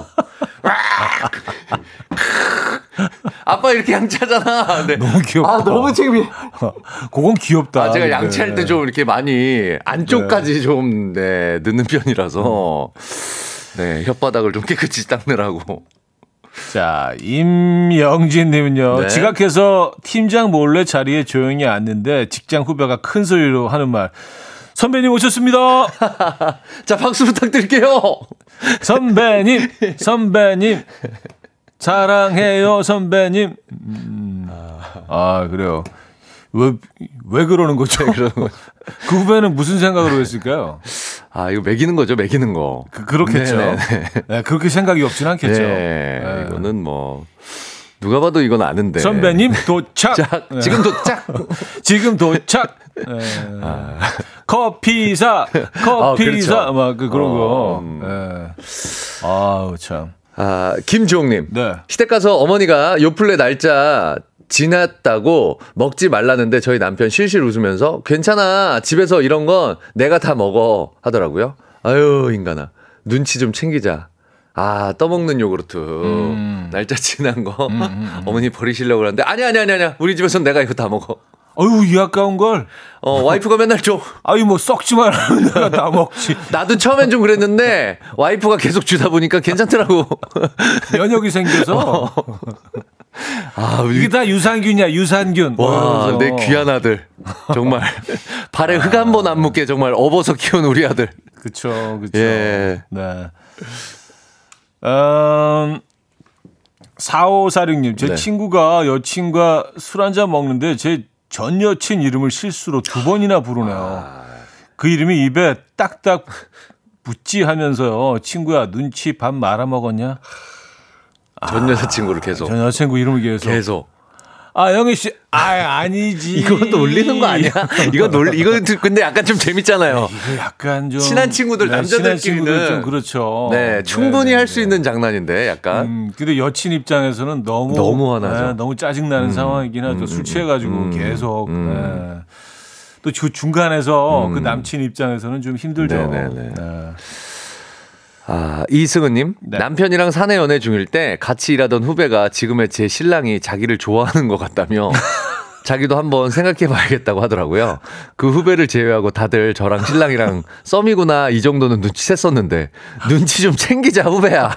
아빠 이렇게 양치하잖아. 네. 너무 귀엽다. 아, 너무 창피해. 그건 귀엽다. 아, 제가 근데. 양치할 때 좀 이렇게 많이 안쪽까지 좀, 네, 넣는 편이라서, 네, 혓바닥을 좀 깨끗이 닦느라고. 자 임영진님은요 네. 지각해서 팀장 몰래 자리에 조용히 앉는데 직장 후배가 큰 소리로 하는 말. 선배님 오셨습니다. 자, 박수 부탁드릴게요. 선배님, 선배님, 사랑해요, 선배님. 음, 아 그래요. 왜 왜 그러는 거죠? 그러는 거죠. 그 후배는 무슨 생각으로 했을까요? 아, 이거 매기는 거죠, 매기는 거. 그, 그렇겠죠. 네네네. 네, 그렇게 생각이 없진 않겠죠. 네, 네. 이거는 뭐, 누가 봐도 이건 아는데. 선배님 도착. 자, 네. 지금 도착! 지금 도착. 네. 커피사, 커피사, 아, 그렇죠. 막 그, 그런 어, 거. 음. 네. 아우 참. 아, 김주홍님. 네. 시댁 가서 어머니가 요플레 날짜 지났다고 먹지 말라는데 저희 남편 실실 웃으면서 괜찮아. 집에서 이런 건 내가 다 먹어. 하더라고요. 아유, 인간아. 눈치 좀 챙기자. 아, 떠먹는 요구르트. 음. 날짜 지난 거. 어머니 버리시려고 그러는데 아니, 아니, 아니, 아니. 우리 집에서는 내가 이거 다 먹어. 어유 이 아까운 걸. 어, 와이프가 맨날 줘. 아유 뭐 썩지 마라. 내가 다 먹지. 나도 처음엔 좀 그랬는데 와이프가 계속 주다 보니까 괜찮더라고. 면역이 생겨서. 아, 이게 다 유산균이야, 유산균. 와. 내 귀한 아들. 정말. 발에 흙 한 번 안 묻게 정말 업어서 키운 우리 아들. 그쵸, 그쵸. 예. 네. 음, 4546님, 제 네. 친구가 여친과 술 한잔 먹는데 제 전 여친 이름을 실수로 두 번이나 부르네요. 아. 그 이름이 입에 딱딱 붙지 하면서요. 친구야, 눈치 밥 말아먹었냐? 전 여자친구를 계속. 전 여친구 이름을 계속. 계속. 아, 영희 씨. 아, 아니지. 이것도 올리는 거 아니야? 이거 놀, 이거 근데 약간 좀 재밌잖아요. 이거 약간 좀 친한 친구들, 친한 남자들끼리는 친구들 좀 그렇죠. 네, 충분히 네, 할 네, 수 네. 있는 장난인데 약간. 음, 근데 여친 입장에서는 너무 너무 화나죠. 네, 너무 짜증 나는 상황이긴 하죠. 술 취해가지고 음, 계속. 음. 네. 또그 중간에서 그 남친 입장에서는 좀 힘들죠. 네네네. 네. 아, 이승은님. 네. 남편이랑 사내 연애 중일 때 같이 일하던 후배가 지금의 제 신랑이 자기를 좋아하는 것 같다며 자기도 한번 생각해 봐야겠다고 하더라고요. 그 후배를 제외하고 다들 저랑 신랑이랑 썸이구나 이 정도는 눈치챘었는데 눈치 좀 챙기자 후배야.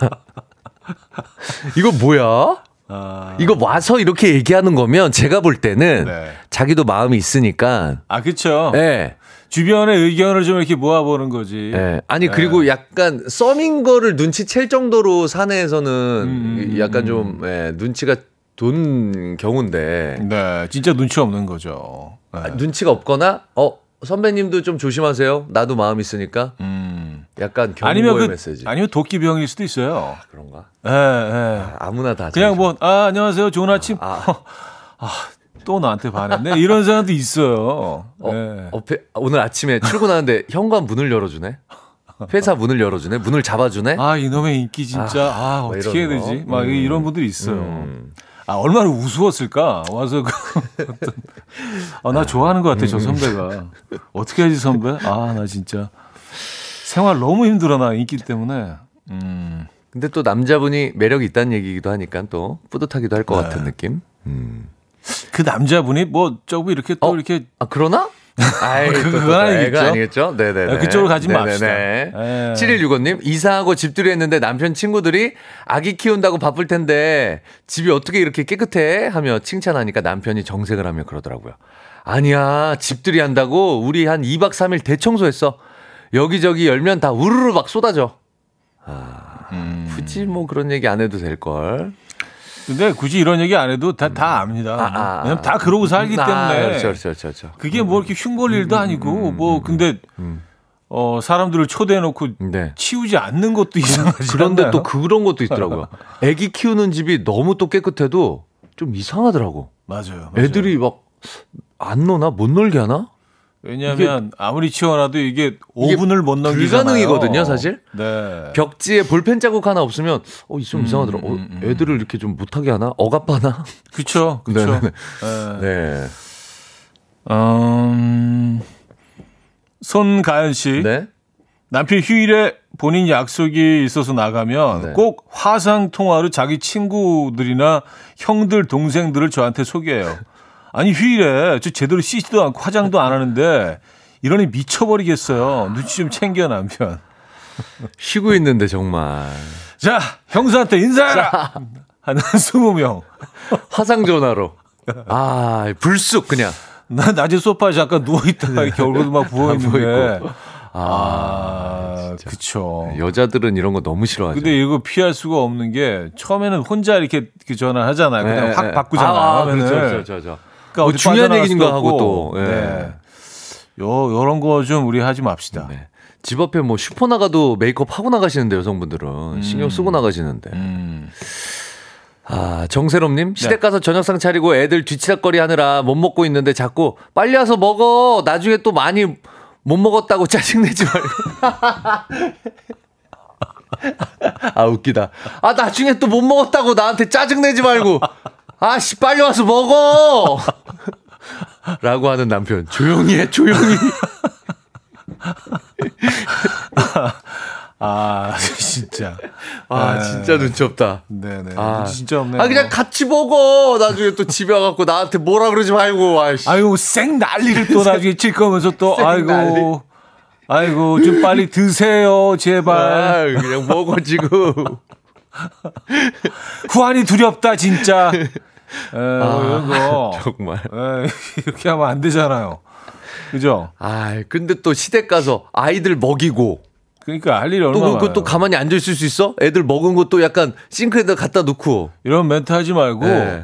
이거 뭐야? 아, 이거 와서 이렇게 얘기하는 거면 제가 볼 때는 네. 자기도 마음이 있으니까 아 그렇죠. 예. 주변의 의견을 좀 이렇게 모아보는 거지. 예. 아니 네. 그리고 약간 썸인 거를 눈치챌 정도로 사내에서는 음, 약간 좀 예, 눈치가 돈 경우인데 네, 진짜 눈치 없는 거죠. 네. 아, 눈치가 없거나 어 선배님도 좀 조심하세요. 나도 마음 있으니까. 음. 약간 경고의 아니면 그 메시지. 아니면 도끼병일 수도 있어요. 그런가? 예, 예. 아 무나 다. 그냥 뭐 아, 안녕하세요. 좋은 아침. 아. 아, 또 나한테 반했네. 이런 사람도 있어요. 어, 예. 어, 배- 오늘 아침에 출근하는데 현관 문을 열어주네. 회사 문을 열어주네. 문을 잡아주네. 아, 이놈의 인기 진짜 아, 뭐 어떻게 해야. 되지? 막 음. 이런 분들이 있어요. 음. 아, 얼마나 우스웠을까? 와서 그 어떤 아, 나 좋아하는 것 같아, 저 선배가. 어떻게 하지, 선배? 아, 나 진짜 생활 너무 힘들어, 나 인기 때문에. 음. 근데 또 남자분이 매력이 있다는 얘기기도 하니까 또 뿌듯하기도 할것 네. 같은 느낌. 음. 그 남자분이 뭐, 저거 이렇게 또 어? 이렇게 아 그러나? 아이, 또, 또, 그건 또, 아니겠죠? 그건 아니겠죠? 네네네. 네, 그쪽으로 가지 네네네. 맙시다. 네. 7165님, 이사하고 집들이 했는데 남편 친구들이 아기 키운다고 바쁠 텐데 집이 어떻게 이렇게 깨끗해? 하며 칭찬하니까 남편이 정색을 하며 그러더라고요. 아니야, 집들이 한다고 우리 한 2박 3일 대청소했어. 여기저기 열면 다 우르르 막 쏟아져. 아, 음. 굳이 뭐 그런 얘기 안 해도 될걸. 근데 굳이 이런 얘기 안 해도 다, 다 압니다. 아, 아, 왜냐면 다 그러고 살기 아, 때문에. 그렇죠, 그렇죠, 그렇죠. 그렇죠. 그게 뭐 이렇게 흉볼 일도 아니고, 뭐, 근데, 어, 사람들을 초대해놓고 네. 치우지 않는 것도 이상하지. 그런데 않나요? 또 그런 것도 있더라고요. 애기 키우는 집이 너무 또 깨끗해도 좀 이상하더라고. 맞아요. 맞아요. 애들이 막 안 노나 못 놀게 하나? 왜냐하면 아무리 치워놔도 이게 5분을 못 넘기잖아요. 불가능이거든요, 사실. 네. 벽지에 볼펜 자국 하나 없으면 어, 이좀 이상하더라. 어, 음, 음. 애들을 이렇게 좀 못하게 하나? 억압하나? 그쵸, 그쵸. 네네네. 네. 네. 음, 손가연 씨. 네. 남편 휴일에 본인 약속이 있어서 나가면 네. 꼭 화상 통화로 자기 친구들이나 형들 동생들을 저한테 소개해요. 아니 휴일에 저 제대로 씻지도 않고 화장도 안 하는데 이러니 미쳐버리겠어요. 눈치 좀 챙겨 남편. 쉬고 있는데 정말. 자 형사한테 인사해라. 한 20명. 화상 전화로. 아, 불쑥 그냥. 나 낮에 소파에 잠깐 누워 있다가 이렇게 얼굴도 막 부어 있는데. 부어 아, 그쵸. 여자들은 이런 거 너무 싫어하죠. 근데 이거 피할 수가 없는 게 처음에는 혼자 이렇게 그 전화하잖아요. 그냥 네, 확 네. 바꾸잖아요. 아, 화면을. 그렇죠, 그렇죠, 그렇죠. 그러니까 뭐 중요한 얘기인가 하고. 또, 예. 네. 요 요런 거 좀 우리 하지 맙시다. 네. 집 앞에 뭐 슈퍼 나가도 메이크업 하고 나가시는데 여성분들은 신경 쓰고 나가시는데. 음. 아 정세롬님 시댁 네. 가서 저녁상 차리고 애들 뒤치락거리 하느라 못 먹고 있는데 자꾸 빨리 와서 먹어. 나중에 또 많이 못 먹었다고 짜증내지 말고. 아 웃기다. 아 나중에 또 못 먹었다고 나한테 짜증내지 말고. 아씨 빨리 와서 먹어. 라고 하는 남편 조용히 해 조용히. 아 진짜. 아 네. 진짜 눈치 없다. 네네. 아. 진짜 없네요. 아 그냥 같이 먹어. 나중에 또 집에 와갖고 나한테 뭐라 그러지 말고. 아이씨. 아이고 생 난리를 또 나중에 칠 거면서 또생 아이고 난리. 아이고 좀 빨리 드세요 제발. 아, 그냥 먹어 지금. 후안이 두렵다 진짜. 에, 뭐 이런 거. 정말. 에, 이렇게 하면 안 되잖아요. 그죠? 아, 근데 또 시댁 가서 아이들 먹이고 그러니까 할 일이 또 얼마나 그것도 많아요. 가만히 앉아 있을 수 있어? 애들 먹은 것도 약간 싱크에다 갖다 놓고. 이런 멘트 하지 말고 네.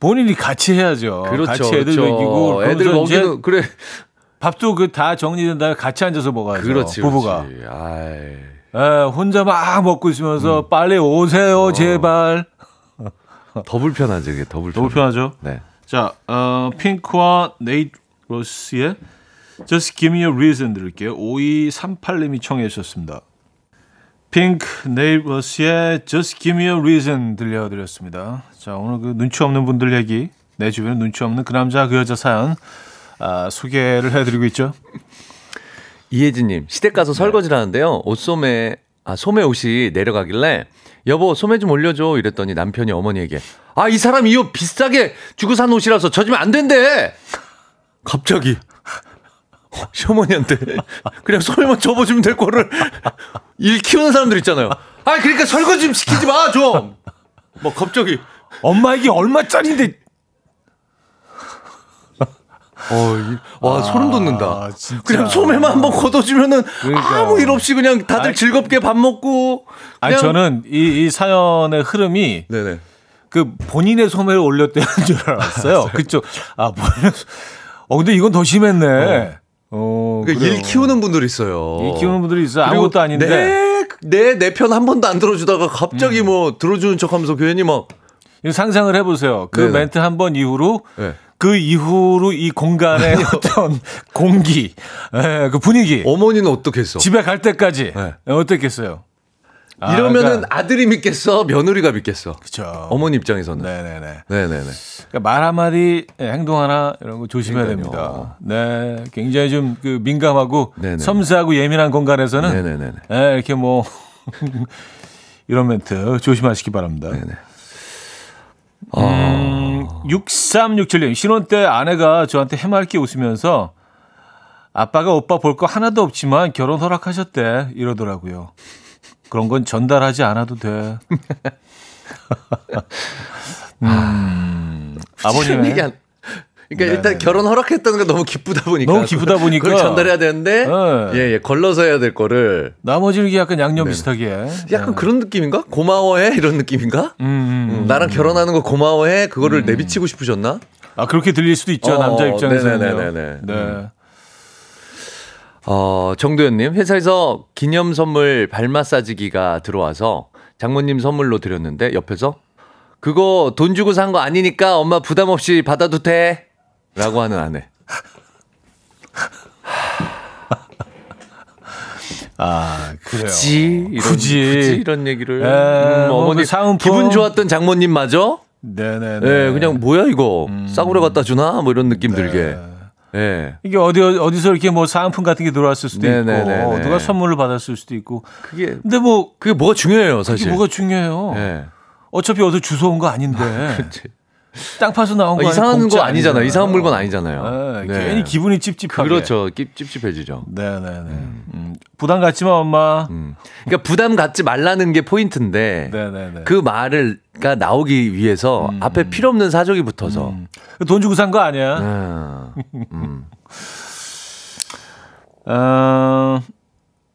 본인이 같이 해야죠. 그렇죠. 같이 애들 그렇죠. 먹이고 애들 먹이는 그래. 밥도 그 다 정리된 다음에 같이 앉아서 먹어야죠. 그렇지. 부부가. 그렇지. 아이. 에, 혼자 막 먹고 있으면서 음. 빨리 오세요 어. 제발. 더 불편하죠, 그게 더 불편. 너무 편하죠. 네. 자, 어, 핑크와 네이트 로스의 Just Give Me a Reason 들을게요. 5238님이 청해 주셨습니다. 핑크, 네이트 로스의 Just Give Me a Reason 들려드렸습니다. 자, 오늘 그 눈치 없는 분들 얘기, 내 주변에 눈치 없는 그 남자 그 여자 사연 아, 소개를 해드리고 있죠. 이혜진님 시댁 네. 가서 설거지를 하는데요. 옷 소매 아 소매 옷이 내려가길래 여보 소매 좀 올려줘 이랬더니 남편이 어머니에게 아 이 사람 이 옷 비싸게 주고 산 옷이라서 젖으면 안 된대. 갑자기 시어머니한테 그냥 소매만 접어주면 될 거를 일 키우는 사람들 있잖아요. 아 그러니까 설거지 좀 시키지 마 좀. 뭐 갑자기 엄마 이게 얼마짜린데? 어, 이- 와 소름 돋는다. 아, 진짜. 그냥 소매만 한번 걷어주면은 그러니까. 아무 일 없이 그냥 다들 아니, 즐겁게 밥 먹고. 아니 저는 이, 이 사연의 흐름이 네네. 그 본인의 소매를 올렸다는 줄 알았어요. 그쪽 아 본인 어 근데 이건 더 심했네. 어, 그러니까 그래요. 일 키우는 분들이 있어요. 일 키우는 분들이 있어. 그리고 아무것도 아닌데. 내내 편 한 번도 안 들어주다가 갑자기 뭐 들어주는 척하면서 괜히 막 상상을 해보세요. 그 네네. 멘트 한 번 이후로 네. 그 이후로 이 공간의 어떤 공기, 예, 그 분위기, 어머니는 어떻겠어? 집에 갈 때까지 네. 어떻겠어요? 아, 이러면은 그러니까, 아들이 믿겠어, 며느리가 믿겠어. 그쵸. 어머니 입장에서는. 네네네. 네네네. 그러니까 말 한마디, 예, 행동 하나 이런 거 조심해야 그러니까요. 됩니다. 네, 굉장히 좀 그 민감하고 네네. 섬세하고 예민한 공간에서는 네네네. 예, 이렇게 뭐 이런 멘트 조심하시기 바랍니다. 네네. 음, 6367님, 신혼 때 아내가 저한테 해맑게 웃으면서 아빠가 오빠 볼 거 하나도 없지만 결혼 허락하셨대. 이러더라고요. 그런 건 전달하지 않아도 돼. 음, 아버님의 얘기 안- 그러니까 네, 일단 네, 결혼 허락했다는 게 너무 기쁘다 보니까 너무 기쁘다 보니까 그걸 전달해야 되는데 네. 예, 예 걸러서 해야 될 거를 나머지는 약간 양념 네. 비슷하게. 약간 그런 느낌인가? 고마워해 이런 느낌인가? 음, 음, 음, 나랑 결혼하는 거 고마워해 그거를 내비치고 싶으셨나? 아 그렇게 들릴 수도 있죠 어, 남자 입장에서는. 네네네네네. 네. 어, 정도현님, 회사에서 기념 선물 발 마사지기가 들어와서 장모님 선물로 드렸는데 옆에서 그거 돈 주고 산 거 아니니까 엄마 부담 없이 받아도 돼. 라고 하는 아내. 아 그래요. 굳이 이런, 굳이. 굳이 이런 얘기를 에, 음, 뭐 어머니 그 사은품. 기분 좋았던 장모님 마저 네네네. 예 그냥 뭐야 이거 싸구려 갖다 주나 뭐 이런 느낌 들게 예 이게 어디 어디서 이렇게 뭐 사은품 같은 게 들어왔을 수도 네네네네. 있고 누가 선물을 받았을 수도 있고. 그게 근데 뭐 그게 뭐가 중요해요 사실 그게 뭐가 중요해요. 예. 어차피 어디서 주워 온 거 아닌데 땅 파서 나온 거 아, 아니고 이상한 거 아니잖아요. 이상한 물건 아니잖아요 네, 네. 괜히 기분이 찝찝하게. 그렇죠 찝- 찝찝해지죠 네 네 네. 음. 부담 갖지만 엄마. 음. 그러니까 부담 갖지 말라는 게 포인트인데 네네네. 그 말을 가 나오기 위해서 앞에 필요 없는 사족이 붙어서 음. 돈 주고 산 거 아니야. 아, 음. 어,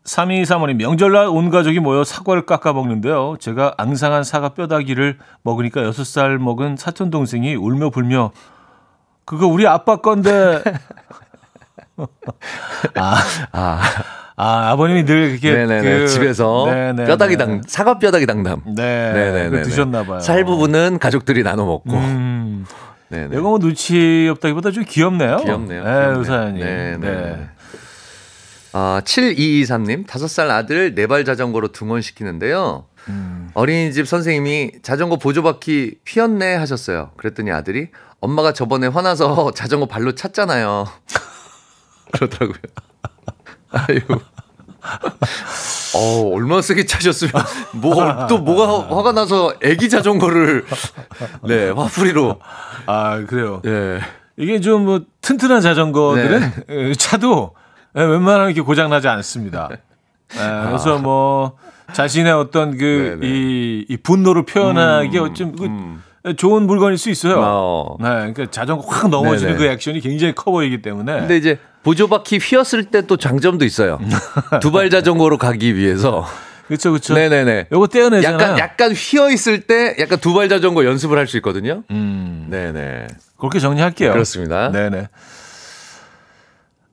3235님, 명절날 온 가족이 모여 사과를 깎아 먹는데요. 제가 앙상한 사과 뼈다귀를 먹으니까 6살 먹은 사촌 동생이 울며 불며 그거 우리 아빠 건데. 아, 아 아, 아버님이 늘 그렇게 네네네 그- 집에서 네네네. 뼈다귀 당 사과 뼈다귀 당담 네. 네네네 그거 드셨나 봐요. 살 부분은 가족들이 나눠 먹고 음. 네네 이거 뭐 눈치 없다기보다 좀 귀엽네요. 귀엽네요. 네. 의사님. 네, 네. 네. 아, 7223님, 5살 아들 네발 자전거로 등원시키는데요. 음. 어린이집 선생님이 자전거 보조바퀴 휘었네 하셨어요. 그랬더니 아들이 엄마가 저번에 화나서 자전거 발로 찼잖아요. 그러더라고요. 아유. 어, 얼마나 세게 차셨으면, 뭐가, 또 뭐가 화- 화가 나서 애기 자전거를, 네, 화풀이로, 아, 그래요. 예. 이게 좀 뭐 튼튼한 자전거들은 네. 에, 차도 에, 웬만하면 이렇게 고장 나지 않습니다. 에, 그래서 뭐 자신의 어떤 그. 이 이 분노를 표현하기 좀 그, 에, 좋은 물건일 수 있어요. 어. 네, 그러니까 자전거 확 넘어지는 네네. 그 액션이 굉장히 커 보이기 때문에. 근데 이제 보조바퀴 휘었을 때 또 장점도 있어요. 두발 자전거로 가기 위해서. 그렇죠, 그렇죠. 네네네. 요거 떼어내잖아요. 약간 약간 휘어 있을 때 약간 두발 자전거 연습을 할 수 있거든요. 음, 네네. 그렇게 정리할게요. 그렇습니다. 네네.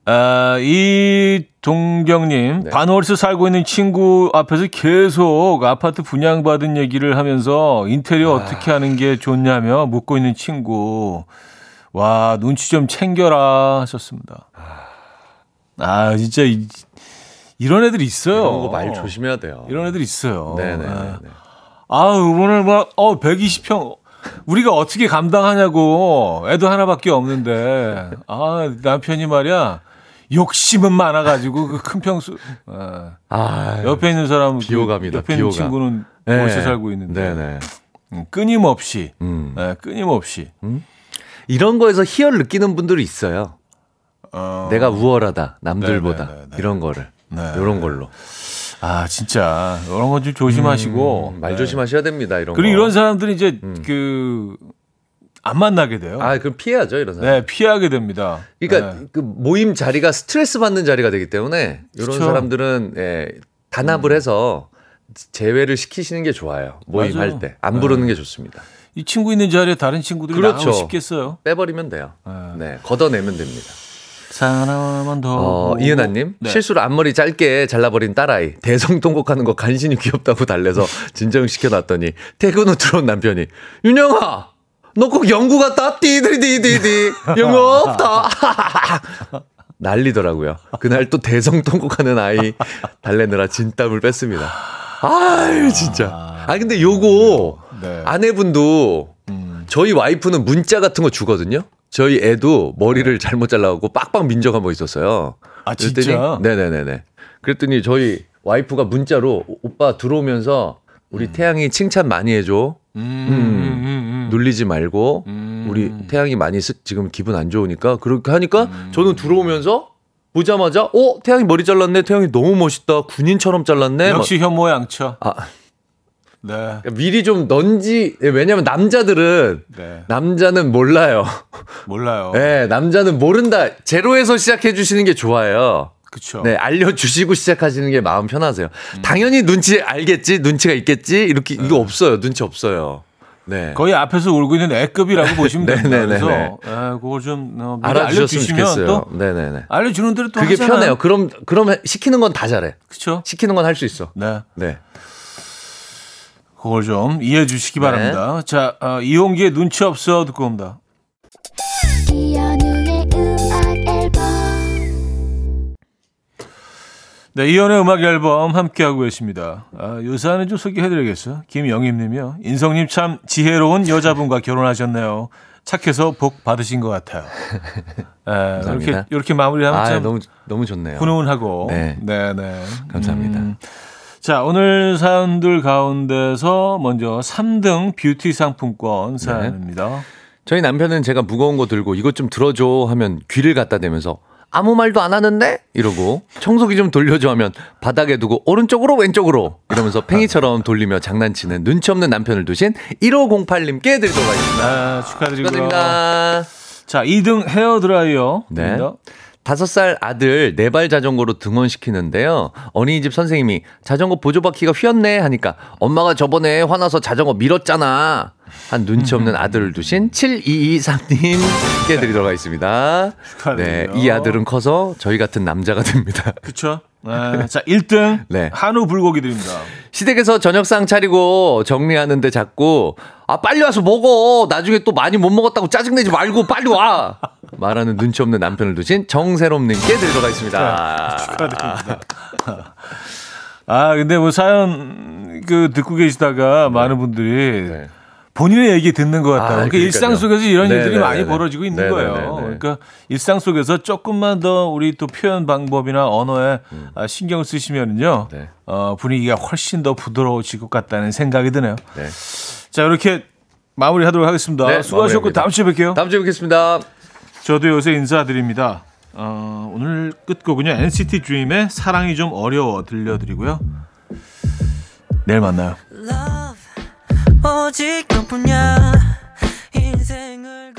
아, 이 동경님 네. 반월에서 살고 있는 친구 앞에서 계속 아파트 분양받은 얘기를 하면서 인테리어 어떻게 하는 게 좋냐며 묻고 있는 친구. 와 눈치 좀 챙겨라 하셨습니다. 아 진짜 이, 이런 애들 있어요. 이런 거 말 조심해야 돼요. 이런 애들 있어요. 네네. 아, 아, 오늘 막, 어, 120평. 우리가 어떻게 감당하냐고. 애도 하나밖에 없는데. 아, 남편이 말이야. 욕심은 많아가지고 그 큰 평수. 아, 아, 옆에 있는 사람. 그 비호감이다, 옆에 있는 비호감. 친구는 네. 월세 살고 있는데. 네네. 음, 끊임없이. 음. 네, 끊임없이. 이런 거에서 희열 느끼는 분들이 있어요. 어, 내가 우월하다 남들보다 네네네네. 이런 거를 네. 이런 걸로 아, 진짜. 이런 건좀 조심하시고. 음, 말 네. 조심하셔야 됩니다. 이런 그리고 거. 이런 사람들이 이제 음. 그, 안 만나게 돼요. 아 그럼 피해야죠 이런 사람. 네, 피하게 됩니다. 그러니까 네. 그 모임 자리가 스트레스 받는 자리가 되기 때문에 이런 그쵸. 음. 사람들은 예, 단합을 해서 제외를 시키시는 게 좋아요. 모임할. 때 안 부르는 게 좋습니다. 이 친구 있는 자리에 다른 친구들이 그렇죠. 나가고 싶겠어요. 빼버리면 돼요. 네. 네, 걷어내면 됩니다. 사나만 더. 어, 이은하님 네. 실수로 앞머리 짧게 잘라버린 딸아이 대성통곡하는 거 간신히 귀엽다고 달래서 진정시켜놨더니 퇴근 후 들어온 남편이 윤영아 너 꼭 영구 같다 띠디디디디 영어 없다 난리더라고요 그날 또 대성통곡하는 아이 달래느라 진땀을 뺐습니다 아유 진짜 아 근데 요거 네. 아내분도 음. 저희 와이프는 문자 같은 거 주거든요. 저희 애도 머리를 잘못 잘라갖고 빡빡 민적 한번 있었어요. 아, 그랬더니 진짜? 네네네네. 그랬더니 저희 와이프가 문자로 오- 오빠 들어오면서 우리 태양이 칭찬 많이 해줘. 음, 음, 음, 음. 눌리지 말고 음. 우리 태양이 많이 쓱 지금 기분 안 좋으니까 그렇게 하니까 음. 저는 들어오면서 보자마자 어 태양이 머리 잘랐네. 태양이 너무 멋있다. 군인처럼 잘랐네. 역시 현모 양처. 막- 아 네. 그러니까 미리 좀 넌지 왜냐면 남자들은 네. 남자는 몰라요. 몰라요. 네, 남자는 모른다. 제로에서 시작해 주시는 게 좋아요. 그쵸. 네, 알려 주시고 시작하시는 게 마음 편하세요. 당연히 눈치 알겠지, 눈치가 있겠지, 이렇게 이거 없어요. 눈치 없어요. 네. 거의 앞에서 울고 있는 애급이라고 보시면 네, 됩니다. 네, 네, 그래서 네. 아, 그거 좀 어, 알려주시면 좋겠어요. 또 네네네. 알려주는 대로 또 그게 하잖아요. 편해요. 그럼 그럼 시키는 건 다 잘해. 그렇죠. 시키는 건 할 수 있어. 네. 네. 그걸 좀 이해해 주시기 네. 바랍니다. 자, 어, 이용기의 눈치 없어 듣고 옵니다. 네, 이연의 음악 앨범 함께하고 계십니다. 아, 요 사연은 좀 소개해드리겠어요. 김영임님이요. 인성님 참 지혜로운 여자분과 결혼하셨네요. 착해서 복 받으신 것 같아요. 에, 이렇게. 이렇게 마무리하면 아, 참 너무 너무 좋네요. 훈훈하고. 네. 네, 네. 감사합니다. 음, 자, 오늘 사연들 가운데서 먼저 3등 뷰티 상품권 네. 사연입니다. 저희 남편은 제가 무거운 거 들고 이것 좀 들어줘 하면 귀를 갖다 대면서 아무 말도 안 하는데 이러고 청소기 좀 돌려줘 하면 바닥에 두고 오른쪽으로 왼쪽으로 이러면서 팽이처럼 돌리며 장난치는 눈치 없는 남편을 두신 1508님께 드리도록 하겠습니다. 아, 축하드리고요. 축하드립니다. 자, 2등 헤어 드라이어. 네. 다 섯 살 아들 네 발 자전거로 등원시키는데요. 어린이집 선생님이 자전거 보조바퀴가 휘었네 하니까 엄마가 저번에 화나서 자전거 밀었잖아. 한 눈치 없는 아들을 두신 7223님께 드리도록 하겠습니다. 네. 이 아들은 커서 저희 같은 남자가 됩니다. 그쵸? 네. 자, 1등. 네. 한우 불고기 드립니다. 시댁에서 저녁상 차리고 정리하는데 자꾸 아 빨리 와서 먹어 나중에 또 많이 못 먹었다고 짜증내지 말고 빨리 와 말하는 눈치 없는 남편을 두신 정세롬님께 드리도록 하겠습니다. 축하드립니다. 아, 근데 뭐 사연 그 듣고 계시다가 많은 분들이 네. 본인의 얘기 듣는 것 같아요. 아, 그러니까. 일상 속에서 이런 네, 일들이 네, 많이 네, 네. 벌어지고 있는 네, 네, 거예요. 네, 네. 그러니까 일상 속에서 조금만 더 우리 또 표현 방법이나 언어에 아, 신경을 쓰시면은요, 네. 어, 분위기가 훨씬 더 부드러워질 것 같다는 생각이 드네요. 네. 자, 이렇게 마무리하도록 하겠습니다. 네, 수고하셨고 마무리합니다. 다음 주에 뵐게요. 다음 주에 뵙겠습니다. 저도 요새 인사드립니다. 어, 오늘 끝곡은요 NCT DREAM의 사랑이 좀 어려워 들려드리고요. 내일 만나요. 오직 너뿐이야. 인생을